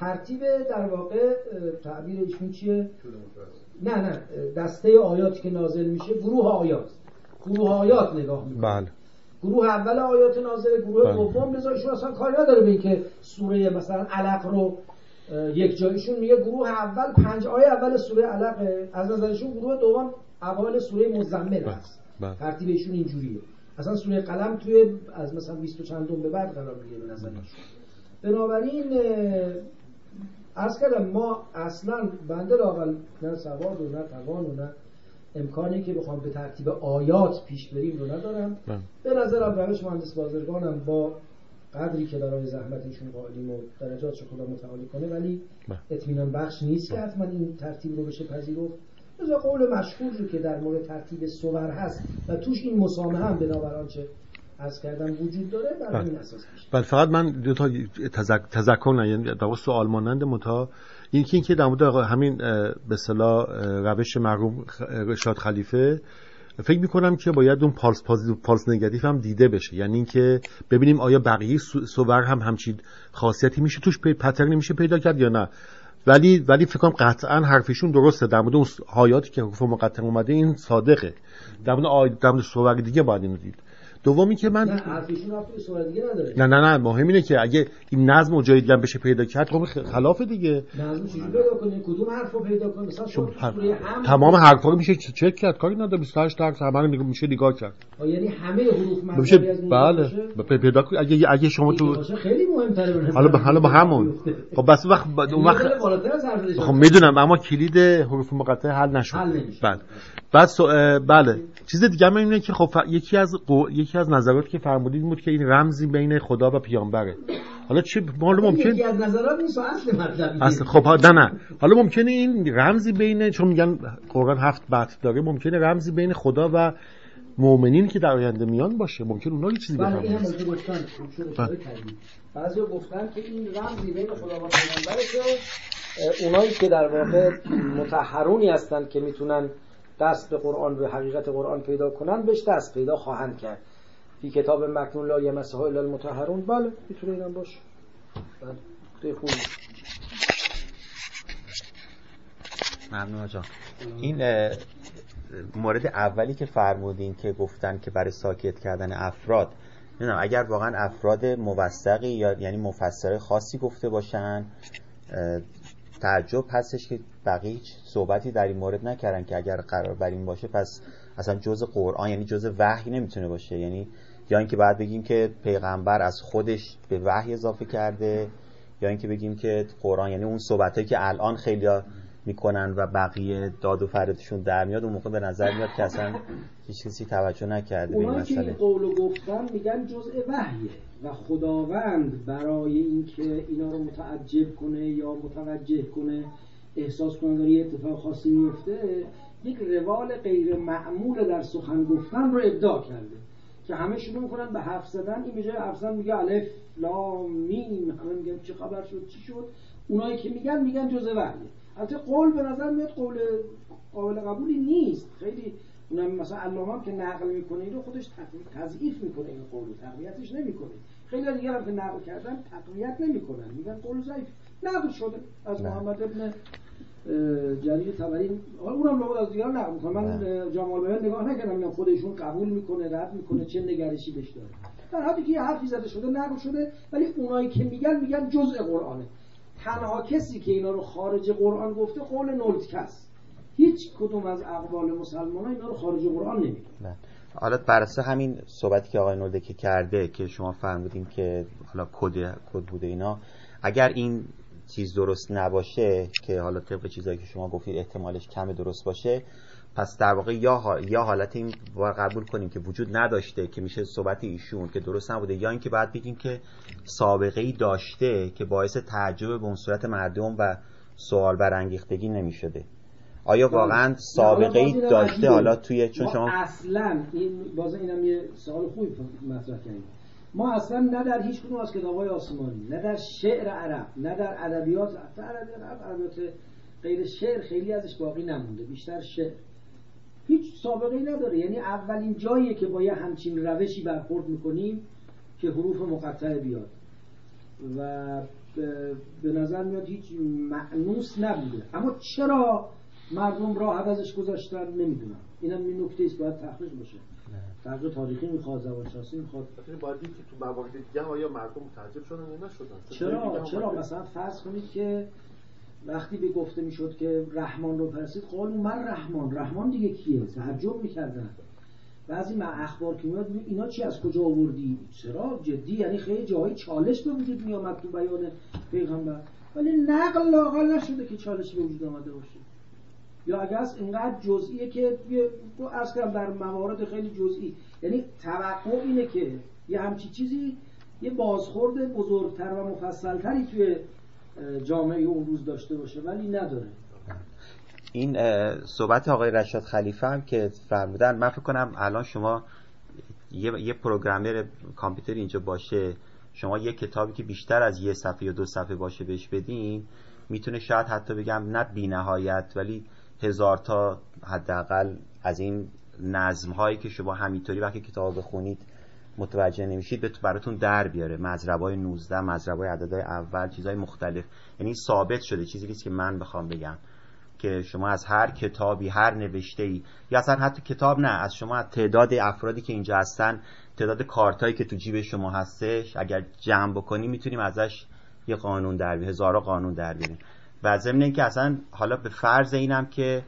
ترتیب در واقع تعبیر ایشون چیه نه نه دسته آیاتی که نازل میشه گروه آیات گروه آیات نگاه می‌کنه بله گروه اول آیات نازل گروه بله. دوم بذارشون اصلا کاری نداره به اینکه سوره مثلا علق رو یک جایشون میگه گروه اول پنج آیه اول سوره علق از نظرشون گروه دوم اول سوره مزمل بله. است بله. ترتیب ایشون اینجوریه اصلا سوره قلم توی از مثلا 20 چندم به بعد قرار می‌گیره به نظرشون بنابراین از کردم ما اصلا بنده لاقل نه سواد و نه توان و نه امکانی که بخوام به ترتیب آیات پیش بریم رو ندارم بله. به نظرم روش مهندس بازرگانم با قدری که برای زحمت ایشون قائلیم و درجات خدا متعالی کنه ولی بله. اطمینان بخش نیست که بله. حتما این ترتیب رو بشه پذیرفت از قول مشهور رو که در مورد ترتیب سور هست و توش این مسامه هم بنابر آنچه از کردم وجود داره بر بله. همین اساس بله فقط من دو تا تذک... تذکر نه یعنی در سوال مانند متا این که اینکه در مورد همین به اصطلاح روش مرحوم رشاد خلیفه فکر می‌کنم که باید اون پالس پالس نگاتیو هم دیده بشه یعنی اینکه ببینیم آیا بقیه سو- صور هم همچین خاصیتی میشه توش. پترنی میشه پیدا کرد یا نه ولی ولی فکر کنم قطعا حرفشون درسته در مورد اون آیاتی که حروف مقطع اومده این صادقه در مورد. در مورد دیگه باید اینو دید دومی که من نه نه نه نه مهم اینه که اگه این نظم و جای دیگه هم بشه پیدا کرد خب خلاف دیگه. نظم چجوری پیدا کنی کدوم حرف رو پیدا کنی مثلا هر- هم تمام حرفا رو میشه چک کرد کاری نداره 28 درس همه رو میگه- میشه نگاه کرد. یعنی همه حروف میشه بله پیدا کنی. اگه اگه شما تو خیلی مهمتره حالا. حالا با همون. خب بس وقت یعنی اون یه وقت حرف خب می‌دونم اما کلید حروف مقطعه حل نشد. بله. بعد بله. چیز دیگه هم اینه که خب ف- یکی از قو... یکی از نظراتی که فرمودید بود که این رمزی بین خدا و پیامبره. حالا چه حالا ممکن یکی از نظرات نیست اصل مطلبی اصلا خب نه نه. حالا ممکنه این رمزی بین چون میگن قرآن هفت بط داره ممکنه رمزی بین خدا و مؤمنین که در آینده میان باشه. ممکن اونا یه چیزی بله این هم بفهمن البته گفتن بعضی که این رمزی بین خدا و پیغمبره که اونایی که در واقع متحرونی هستند که می‌تونن دست به قرآن به حقیقت قرآن پیدا کنن بهش دست پیدا خواهند کرد. فی کتاب مکنون لا یمسه الا المطهرون. بله می‌تونه اینم باشه بله ممنون آقا این مورد اولی که فرمودین که گفتن که برای ساکت کردن افراد نمی‌دونم اگر واقعا افراد موثقی یا یعنی مفسر خاصی گفته باشن تعجب هستش که بقیه صحبتی در این مورد نکردن که اگر قرار بر این باشه پس اصلا جز قرآن یعنی جز وحی نمی‌تونه باشه. یعنی یا اینکه بعد بگیم که پیغمبر از خودش به وحی اضافه کرده یا اینکه بگیم که قرآن یعنی اون صحبتایی که الان خیلی می‌کنن و بقیه داد و فریادشون در میاد اون موقع به نظر میاد که اصلا هیچ کسی توجه نکرده به این اونایی که این مسئله قولو گفتن میگن جزء وحیه و خداوند برای اینکه اینا رو متعجب کنه یا متوجه کنه احساس کنه داره یه اتفاق خاصی میفته یک روال غیر معمول در سخن گفتن رو ابداع کرده که همه شروع می‌کنن به حرف زدن این به جای حرف زدن میگه الف لام میم همه میگن چه خبر شد چی شد. اونایی که میگن میگن جزء وحیه. البته قول به نظر میاد قول قابل قبولی نیست. خیلی اونم مثلا علامه هم که نقل می‌کنه اینو خودش تضعیف می‌کنه این قول رو تقویتش نمی‌کنه. خیلی دیگه هم که نقل کردن تقویت نمی‌کنن میگن قول ضعیف. نقل شده از نه. محمد ابن جریر حالا اونم لابد از دیگران نقل می‌کنه من جمال بیان نگاه نکردم اینا خودشون قبول می‌کنه رد می‌کنه چه نگرشی بهش داره. در حدی که یه حرفی زده شده نقل شده ولی اونایی که میگن میگن جزء قرآنه. تنها کسی که اینا رو خارج قرآن گفته قول نولتکس هیچ کدوم از اقوال مسلمان اینا رو خارج قرآن نمیگن بله. حالا بر اساس همین صحبتی که آقای نولده که کرده که شما فرمودین که حالا کد کد بوده اینا اگر این چیز درست نباشه که حالا طبق چیزایی که شما گفتید احتمالش کم درست باشه پس در واقع یا یا حالت این قبول کنیم که وجود نداشته که میشه صحبت ایشون که درست نبوده یا اینکه بعد بگیم که سابقه ای داشته که باعث تعجب به اون صورت مردم و سوال برانگیختگی نمی‌شده. آیا واقعا سابقه ای داشته. حالا توی چون ما شما اصلا این باز اینم یه سوال خوبی مطرح کردیم. ما اصلا نه در هیچ کدوم از کتاب‌های آسمانی نه در شعر عرب نه در ادبیات عرب ادبیات غیر شعر خیلی ازش باقی نمونده. بیشتر شعر. هیچ سابقه ای نداره. یعنی اولین جاییه که با یه همچین روشی برخورد می‌کنیم که حروف مقطع بیاد. و به- نظر میاد هیچ معنوس نبوده. اما چرا مردم راه ازش گذاشتن؟ نمی‌دونم. اینم یه نکته است. باید تحقیق بشه تحقیق تاریخی می‌خواد زبانشناسی می‌خواد. باید که تو موارد دیگه آیا مردم متعجب شدن یا نشدن؟ چرا؟ چرا؟ مثلا فرض کنید که وقتی به گفته می‌شد که رحمان رو پرسید قالو من رحمان رحمان دیگه کیه؟ تعجب می‌کردن بعضی مع اخبار که میاد اینا چی از کجا آوردی؟ چرا؟ جدی یعنی خیلی جایی چالش به وجود میامد تو بیان پیغمبر. ولی نقل لاقل نشده که چالشی به وجود آمده باشه. یا اگر از اینقدر جزئیه که یه از کردم در موارد خیلی جزئی. یعنی توقع اینه که یه همچی چیزی یه بازخورد بزرگتر و مفصلتری توی جامعه اون روز داشته باشه ولی نداره. این صحبت آقای رشاد خلیفه هم که فرمودن من فکر کنم الان شما یه, یه پروگرامر کامپیوتر اینجا باشه شما یه کتابی که بیشتر از یه صفحه یا دو صفحه باشه بهش بدین می‌تونه شاید حتی بگم نه بی نهایت ولی هزار تا حداقل از این نظم هایی که شما همینطوری وقتی کتاب بخونید متوجه نمیشید براتون در بیاره. مزربای 19 مزربای عددهای اول چیزهای مختلف. یعنی ثابت شده چیزی نیست که من بخوام بگم. که شما از هر کتابی هر نوشته ای یا اصلا حتی کتاب نه از شما از تعداد افرادی که اینجا هستن تعداد کارتایی که تو جیب شما هستش اگر جمع بکنی می‌تونیم ازش یه قانون در بیاریم هزارا قانون در بیاریم. و ضمن اینکه اصلا حالا به فرض اینم که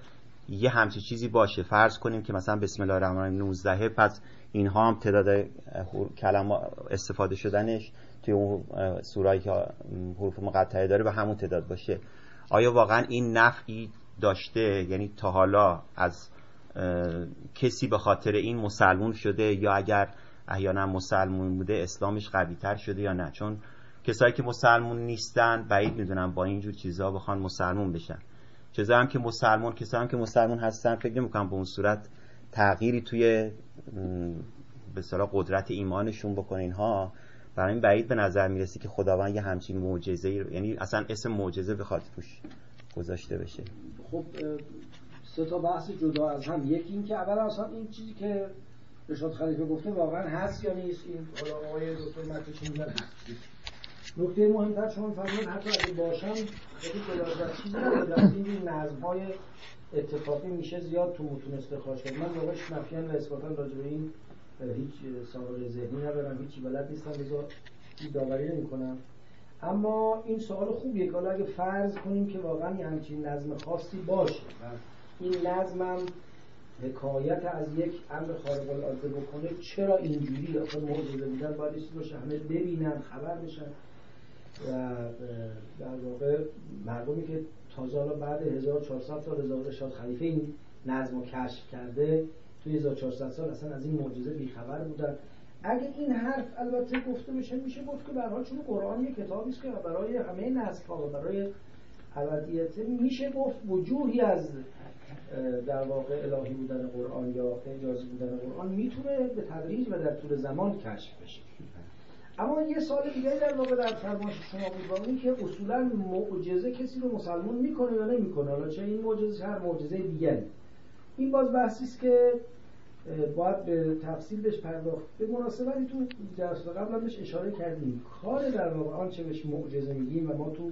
یه همچی چیزی باشه. فرض کنیم که مثلا بسم الله الرحمن الرحیم 19 پس اینها هم تعداد کلمه استفاده شدنش توی اون سورایی که حروف مقطعه داره به همون تعداد باشه. آیا واقعا این نفعی داشته؟ یعنی تا حالا از کسی به خاطر این مسلمون شده یا اگر احیانا مسلمون بوده اسلامش قوی تر شده یا نه؟ چون کسایی که مسلمون نیستن بعید می‌دونم با اینجور چیزها بخوان مسلمون بشن. چیزا هم که مسلمون کسایی هم که مسلمون هستن فکر نمی‌کنم به اون صورت تغییری توی به قدرت ایمانشون بکنه اینها. برای این بعید به نظر می‌رسی که خداوند یه همچین معجزه یعنی اصلا اسم معجزه بخواد توش گذاشته بشه. خب سه تا بحث جدا از هم. یکی این که اول اصلا این چیزی که رشاد خلیفه گفته واقعا هست یا نیست؟ این آقای دکتر مکشی میگن نکته مهمتر شما فرمودن حتی اگه باشم خیلی بلازر چیزی نداره این نظم های اتفاقی میشه زیاد تو متون استخراج کرد. من واقعش نفیان و اثباتا راجع به این هیچ سابقه ذهنی ندارم هیچی بلد نیستم لذا داوری نمی‌کنم اما این سوال خوبیه که اگه فرض کنیم که واقعا یه همچین نظم خاصی باشه این نظمم حکایت از یک امر خارق العاده بکنه چرا اینجوری؟ آخه معجزه بودن باید چیزی باشه همه ببینن خبر بشن. و در واقع مردمی که تازه حالا بعد 1400 سال رضا رشاد خلیفه این نظم رو کشف کرده توی 1400 سال اصلا از این معجزه بیخبر بودن. اگه این حرف البته گفته بشه میشه گفت که به چون قرآن یه کتابی است که برای همه نسل ها و برای ابدیت میشه گفت وجوهی از در واقع الهی بودن قرآن یا اجازی بودن قرآن می‌تونه به تدریج و در طول زمان کشف بشه. اما یه سال دیگه در واقع در فرمایش شما بود این که اصولا معجزه کسی رو مسلمون می‌کنه یا نمی‌کنه حالا چه این معجزه هر معجزه دیگری. این باز بحثی است که باید به تفصیل بهش پرداخت. به مناسبتی تو درس قبل بهش اشاره کردیم. کار در واقع آنچه بهش معجزه میگیم و ما تو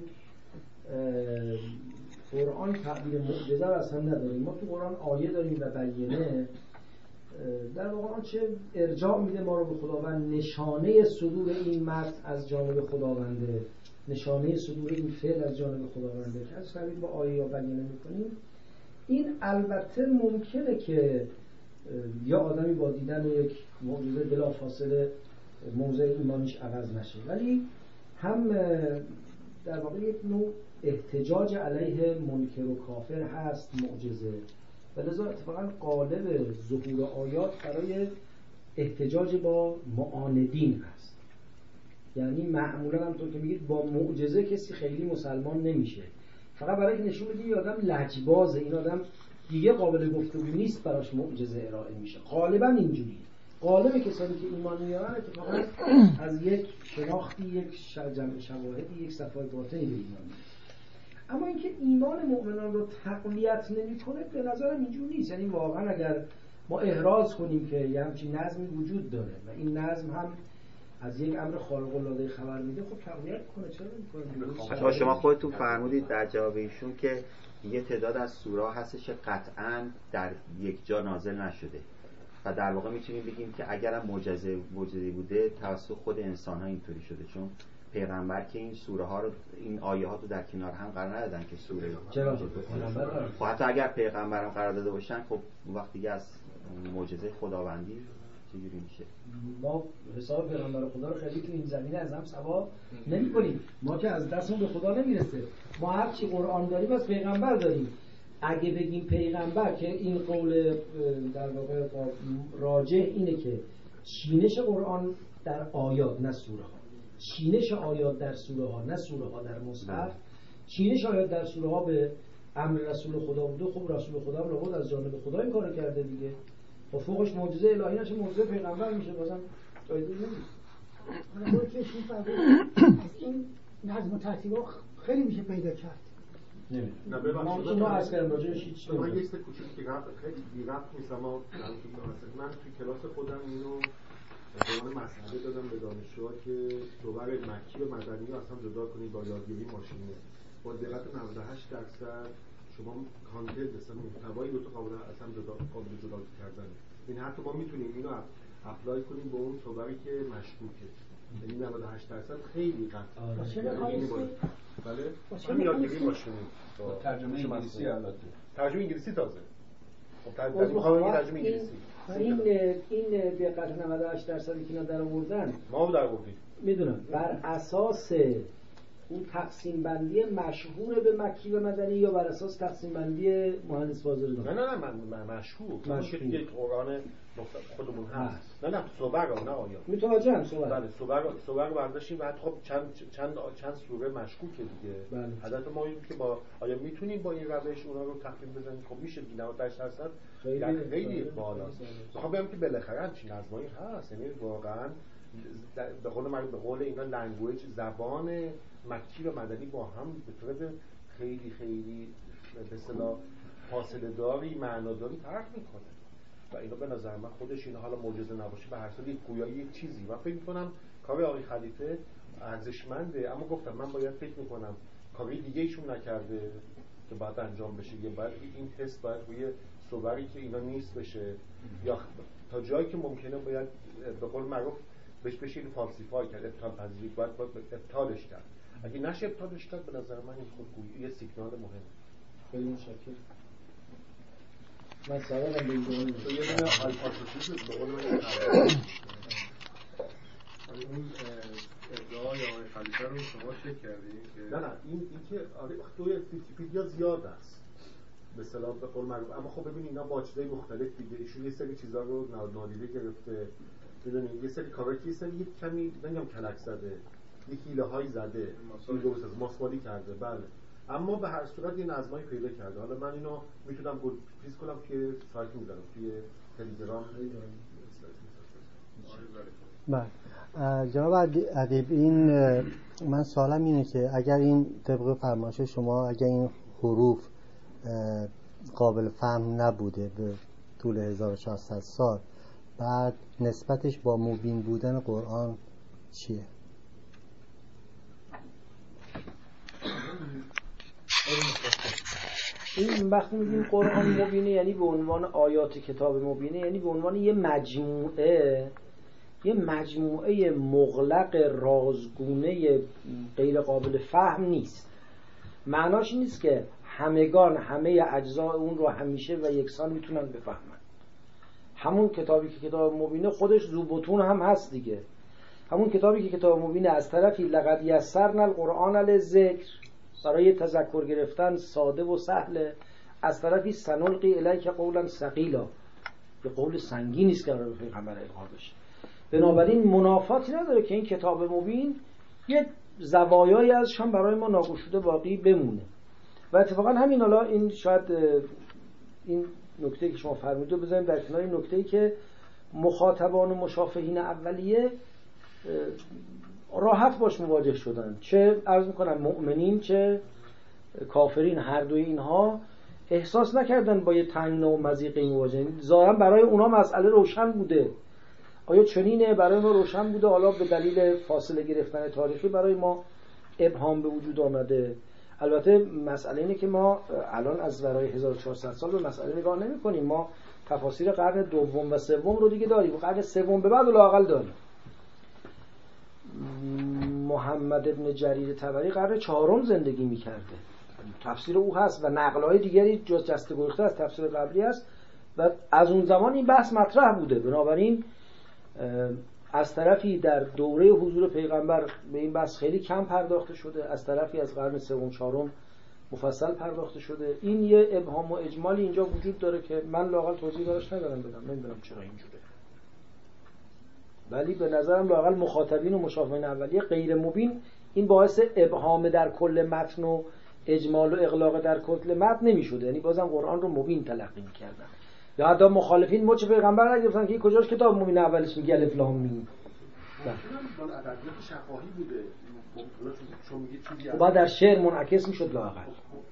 قرآن تعبیر معجزه رو اصلا نداریم. ما تو قرآن آیه داریم و بیانه در واقع آنچه ارجاع میده ما رو به خداوند نشانه صدور این مرد از جانب خداونده. نشانه صدور این فعل از جانب خداونده. که از با آیه یا بیانه می‌کنیم. این البته ممکنه که یا آدمی با دیدن یک معجزه بلا فاصله موضع ایمانیش عوض نشه. ولی هم در واقع یک نوع احتجاج علیه منکر و کافر هست معجزه. و لذا اتفاقا قالب ظهور آیات برای احتجاج با معاندین هست. یعنی معمولا هم تو که میگید با معجزه کسی خیلی مسلمان نمیشه. فقط برای که نشون بدی آدم لجبازه این آدم دیگه قابل گفتگو نیست براش معجزه ارائه میشه. غالبا اینجوری غالب کسانی که ایمان میارن اتفاقا از یک شناختی یک جمع شواهدی یک صفای باطنی به ایمان اما اینکه ایمان مؤمنان رو تقویت نمی‌کنه به نظرم اینجور نیست. یعنی واقعا اگر ما احراز کنیم که یه همچین نظمی وجود داره و این نظم هم از یک امر خارق العاده خبر میده خب تقویت کنه چرا نمی‌کنه؟ شما خودتون فرمودید در جواب ایشون که یه تعداد از سورا هستش که قطعا در یک جا نازل نشده. و در واقع می‌تونیم بگیم که اگر معجزه معجزه بوده توسط خود انسان ها اینطوری شده. چون پیغمبر که این سوره ها رو این آیه ها رو در کنار هم قرار ندادن که سوره چرا خب حتی اگر پیغمبر هم قرار داده باشن خب وقتی دیگه از معجزه خداوندی چجوری میشه؟ ما حساب پیغمبر خدا رو خیلی تو این زمینه از هم ثواب نمی‌کنیم. ما که از دستمون به خدا نمی‌رسه. ما هر چی قرآن داریم از پیغمبر داریم. اگه بگیم پیغمبر که این قول در واقع راجع اینه که چینش قرآن در آیات نه سوره ها. چینش آیات در سوره ها نه سوره ها در مصحف. چینش آیات در سوره ها به امر رسول خدا بوده. خب رسول خدا هم از جانب خدا این کار کرده دیگه. با فوقش معجزه الهی نشه معجزه پیغمبر میشه بازم جایزه نمیشه از این نظم و ترتیب خیلی میشه پیدا کرد. نه ببخشید. ما از کردم راجعش هیچ من یه کوچیک که رفت خیلی رفت نیست اما من توی کلاس خودم اینو به عنوان مسئله دادم به دانشجوها که صور مکی و مدنی رو اصلا جدا کنید با یادگیری ماشینی با دقت 98 درصد شما کانتنت مثلا محتوایی رو تو قابل اصلا جدا قابل جدا کردن این حتی ما می‌تونیم اینو اپلای کنیم به اون صوری که مشکوکه. یعنی 98 درصد خیلی قطع یعنی بله؟ همین یادگیری ماشینی ترجمه انگلیسی البته. ترجمه انگلیسی تازه. خب ترجمه ترجمه انگلیسی. این این دقت 98 درصدی که اینا در آوردن ما در آوردیم. می‌دونم بر اساس اون تقسیم بندی مشهور به مکی و مدنی یا بر اساس تقسیم بندی مهندس فاضل نه نه نه من مشهور. مشهور. که قرآن خودمون هست. نه نه صور نه آیا. متوجه هم صور بله صور صور رو برداشتیم. بعد خب چند چند چند سوره مشکوکه دیگه. بله. حضرت ما این که با آیا می‌تونیم با این روش اونا رو تخمین بزنیم؟ خب میشه 98 درصد. خیلی خیلی بالاست. می‌خوام بگم که بالاخره همچین نظمایی هست. یعنی واقعا به قول من به قول اینا لنگویج زبان مکی و مدنی با هم به طور خیلی خیلی به اصطلاح فاصله داری معناداری فرق می‌کنه. و اینا به نظر من خودش اینا حالا معجزه نباشه به هر یک گویایی یک چیزی. من فکر می‌کنم کار آقای خلیفه ارزشمنده اما گفتم من باید فکر می‌کنم کاری دیگه ایشون نکرده که باید انجام بشه یه باید این تست باید روی صوبری که اینا نیست بشه. یا تا جایی که ممکنه باید به قول معروف بهش بشه این falsify کرد ابطال پذیری باید, باید ابطالش کرد. اگه نشه ابطالش کرد به نظر من این خودگویی یه سیگنال مهم خیلی متشکرم. من سوالم به این تو یه دونه hypothesis به قول من اون ادعای آقای خلیفه رو شما چک کردید نه نه این این که آره توی ویکی‌پدیا زیاد است. به اصطلاح به قول معروف. اما خب ببین اینا با چیزای مختلف دیگه. ایشون یه سری چیزا رو نادیده گرفته. می‌دونید یه سری که یه سری یه کمی نمیگم کلک زده یه حیله هایی زده ماسوالی کرده بله. اما به هر صورت یه نظمایی پیدا کرده. حالا من اینو می‌تونم چیز کنم که سایت می‌ذارم توی تلگرام. بله. جناب ادیب این من سوالم اینه که اگر این طبق فرمایش شما اگر این حروف قابل فهم نبوده به طول 1400 سال بعد نسبتش با مبین بودن قرآن چیه؟ این وقتی میگیم قرآن مبینه یعنی به عنوان آیات کتاب مبینه یعنی به عنوان یه مجموعه یه مجموعه مغلق رازگونه غیر قابل فهم نیست. معناش نیست که همگان همه اجزاء اون رو همیشه و یکسان می‌تونن بفهمن. همون کتابی که کتاب مبینه خودش زوبتون هم هست دیگه. همون کتابی که کتاب مبینه از طرفی لقد یسرنا القرآن ذکر برای تذکر گرفتن ساده و سهله از طرفی سنلقی الیک قولا ثقیلا. یه قول سنگینی است که برای پیغمبر القا بشه. بنابراین منافاتی نداره که این کتاب مبین یه زوایایی ازش هم برای ما ناگشوده باقی بمونه. و اتفاقا همین حالا این شاید این نکته که شما فرمودید بزنیم در کنار این نکته که مخاطبان و مشافهین اولیه راحت باش مواجه شدن. چه عرض می‌کنم مؤمنین چه کافرین هر دوی اینها احساس نکردن با یه تنگ و مزیقه مواجه ظاهرا برای اونا مسئله روشن بوده. آیا چنینه؟ برای ما روشن بوده. حالا به دلیل فاصله گرفتن تاریخی برای ما ابهام به وجود آمده. البته مسئله اینه که ما الان از برای 1400 سال به مسئله نگاه نمی کنیم ما تفاسیر قرن دوم و سوم رو دیگه داریم. قرن سوم به بعد لاقل داریم. محمد ابن جریر تبری قرن چهارم زندگی می‌کرده. تفسیر او هست و نقلهای دیگری جز جسته گریخته از تفسیر قبلی هست. و از اون زمان این بحث مطرح بوده. بنابراین از طرفی در دوره حضور پیغمبر به این بحث خیلی کم پرداخته شده از طرفی از قرن سوم چهارم مفصل پرداخته شده. این یه ابهام و اجمالی اینجا وجود داره که من لاقل توضیح دارش ندارم بدم. نمی‌دونم چرا اینجوره. ولی به نظرم لاقل مخاطبین و مشافهین اولیه غیر مبین این باعث ابهام در کل متن و اجمال و اغلاق در کل متن نمی‌شده. یعنی بازم قرآن رو مبین تلقی می‌کردن. یا حتی مخالفین مچ پیغمبر نگرفتن که کجاش کتاب مومین اولش میگه الف لام میم. میگه چیزی خب بعد در شعر منعکس می‌شد لاقل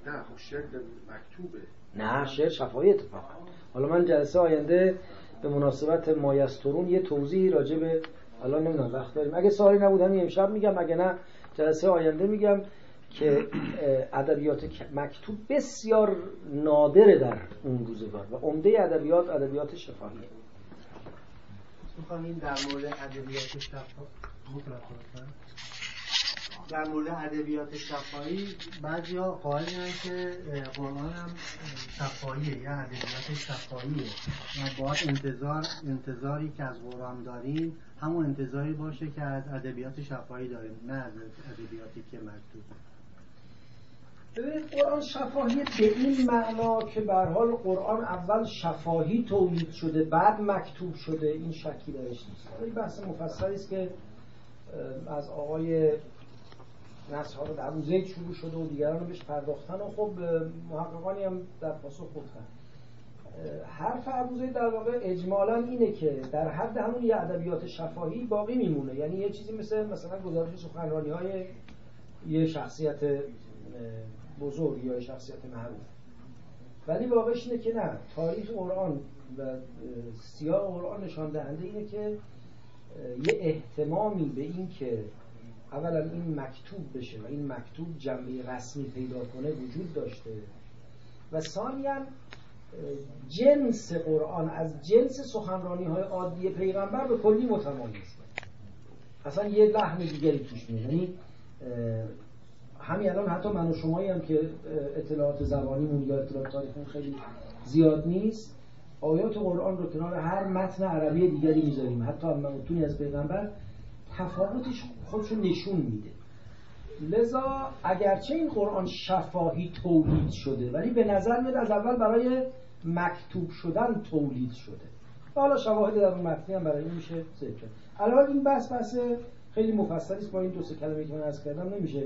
نه خب شعر مکتوبه. نه شعر شفاهی اتفاقا. حالا من جلسه آینده به مناسبت مایسترون یه توضیحی راجع به الان نمی‌دونم وقت داریم. اگه سوالی نبود همین امشب میگم. اگه نه جلسه آینده میگم. که ادبیات مکتوب بسیار نادره در اون روزگار و عمده ادبیات ادبیات شفاهیه. می‌خوام در مورد ادبیات شفاهی. در مورد ادبیات شفاهی بعضیا قائلن که قرآن هم شفاهیه یا ادبیات شفاهیه. و باید انتظار انتظاری که از قرآن داریم همون انتظاری باشه که از ادبیات شفاهی داریم نه از ادبیاتی که مکتوب. ببینید قرآن شفاهی به این معنا که به حال قرآن اول شفاهی تولید شده بعد مکتوب شده این شکی درش نیست. این بحث مفصلی است که از آقای نصر در زید شروع شده و دیگران بهش پرداختن و خب محققانی هم در پاسخ گفتن. حرف ابوزه در واقع اجمالا اینه که در حد همون یه ادبیات شفاهی باقی میمونه. یعنی یه چیزی مثل مثلا گزارش سخنرانی های یه شخصیت بزرگ یا شخصیت معروف. ولی واقعش اینه که نه تاریخ قرآن و سیاه قرآن نشان دهنده اینه که یه احتمامی به این که اولا این مکتوب بشه و این مکتوب جنبه رسمی پیدا کنه وجود داشته. و ثانیا جنس قرآن از جنس سخنرانی های عادی پیغمبر به کلی متمایزه اصلا یه لحن دیگری توش میاد همین الان حتی من و شمایی هم که اطلاعات زبانیمون یا اطلاعات تاریخمون خیلی زیاد نیست آیات قرآن رو کنار هر متن عربی دیگری می‌ذاریم. حتی متونی از پیغمبر تفاوتش خودشو نشون میده. لذا اگرچه این قرآن شفاهی تولید شده ولی به نظر میاد از اول برای مکتوب شدن تولید شده. حالا شواهد در اون متنی هم برای این میشه ذکر الان این بحث بحث خیلی مفصلی است. با این دو سه کلمه که من از کردم نمیشه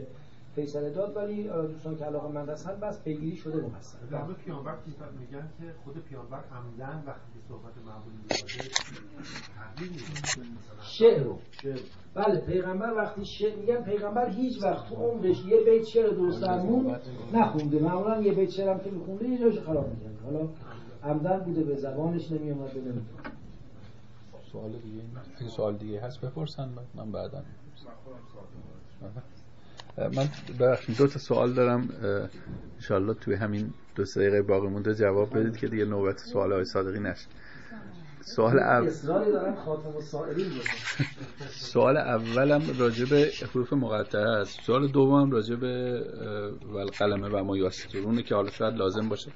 فیصله داد ولی دوستان که علاقه من هستن بس پیگیری شده مفصل در مورد پیامبر میگن که خود پیامبر عمدن وقتی که صحبت معمولی شعر رو. بله پیغمبر وقتی شعر میگن پیغمبر هیچ وقت تو عمرش یه بیت شعر درست درمون نخونده. معمولا یه بیت شعر هم که میخونده یه جایش خراب می‌کنه. حالا عمدن بوده به زبانش نمیومد به سوال دیگه؟ اگه سوال دیگه هست بپرسن من بعدا. من ببخشید دو تا سوال دارم. انشالله توی همین دو سه دقیقه باقی مونده جواب بدید که دیگه نوبت سوال های صادقی نشه سوال اول سوال اولم راجع به حروف مقطعه است. سوال دومم راجع به والقلمه و ما که حالا شاید لازم باشه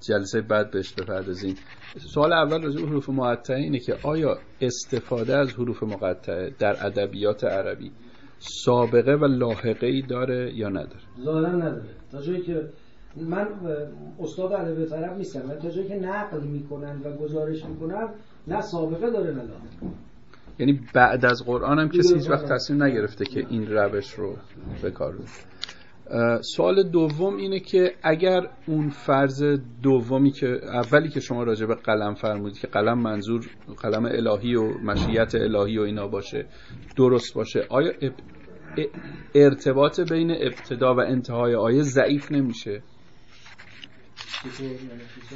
جلسه بعد بهش بپردازیم. سوال اول راجع به حروف مقطعه اینه که آیا استفاده از حروف مقطعه در ادبیات عربی سابقه و لاحقه ای داره یا نداره؟ ظاهرا نداره. تا جایی که من استاد ادبیات عرب نیستم تا جایی که نقل می‌کنن و گزارش می‌کنن نه سابقه داره نه لاحقه. یعنی بعد از قرآن هم کسی هیچ وقت تصمیم نگرفته که این روش رو به کار سوال دوم اینه که اگر اون فرض دومی که اولی که شما راجع به قلم فرمودید که قلم منظور قلم الهی و مشیت الهی و اینا باشه درست باشه آیا ارتباط بین ابتدا و انتهای آیه ضعیف نمیشه.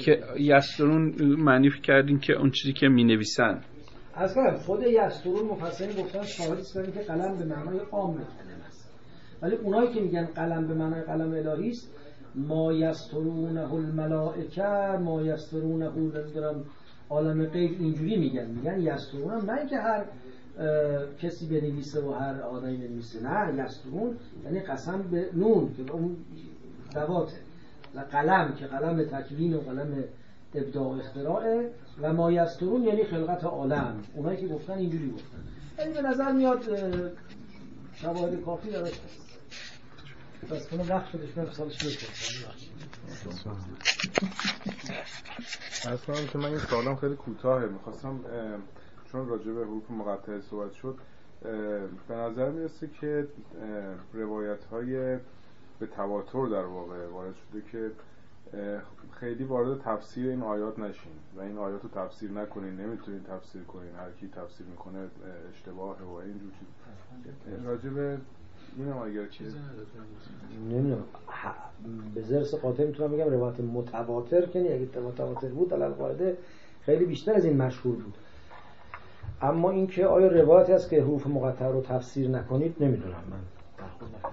که یسترون معنی کردین که اون چیزی که می نویسن از خود یسترون مفسرین گفتن شاهدی است که قلم به معنای عام کلمه است. ولی اونایی که میگن قلم به معنای قلم الهی است ما یسترونه الملائکه ما یسترونه نمی‌دونم عالم غیب اینجوری میگن. میگن یسترون نه که هر کسی بنویسه و هر آدمی بنویسه نه یسترون یعنی قسم به نون که اون دواته و قلم که قلم تکوین و قلم ابداع اختراعه و ما یسترون یعنی خلقت عالم اونایی که گفتن اینجوری گفتن یعنی به نظر میاد شواهد کافی داره بس کنم وقت شدش من سالش از کنم که من این سوالم خیلی کوتاهه می‌خواستم چون راجع به حروف مقطعه صحبت شد به نظر می‌رسه که روایت های به تواتر در واقع وارد شده که خیلی وارد تفسیر این آیات نشین و این آیات رو تفسیر نکنین نمی‌تونین تفسیر کنین هر کی تفسیر می‌کنه اشتباهه و اینجور چیز. راجع به این هم اگر چیز نمی‌دونم. به زرس قاطع می‌تونم بگم روایت متواتر که اگه متواتر بود علال قاعده خیلی بیشتر از این مشهور بود. اما اینکه آیا روایتی هست که حروف مقطع رو تفسیر نکنید؟ نمی‌دونم من.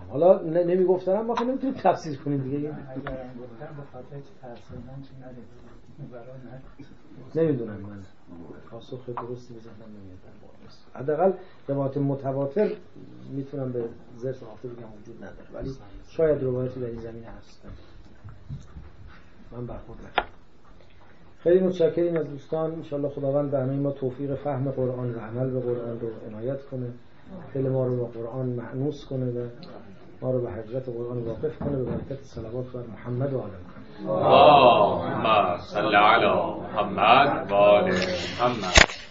حالا نمی‌گفتم ما که نمی‌تونید تفسیر کنید دیگه. نمی‌دونم من. پاسخ درستی به ذهنم نمیاد. حداقل روایت متواتر می‌تونم به زرس خاطر بگم وجود نداره. ولی شاید روایتی در این زمینه هست من برخورد نکنم خیلی متشکریم از دوستان. انشالله خداوند به همه ما توفیق فهم قرآن و عمل به قرآن رو عنایت کنه. دل ما رو با قرآن معنوس کنه و ما رو به حقیقت قرآن واقف کنه. به برکت صلوات بر محمد و آل محمد. اللهم صل علی محمد و آل محمد.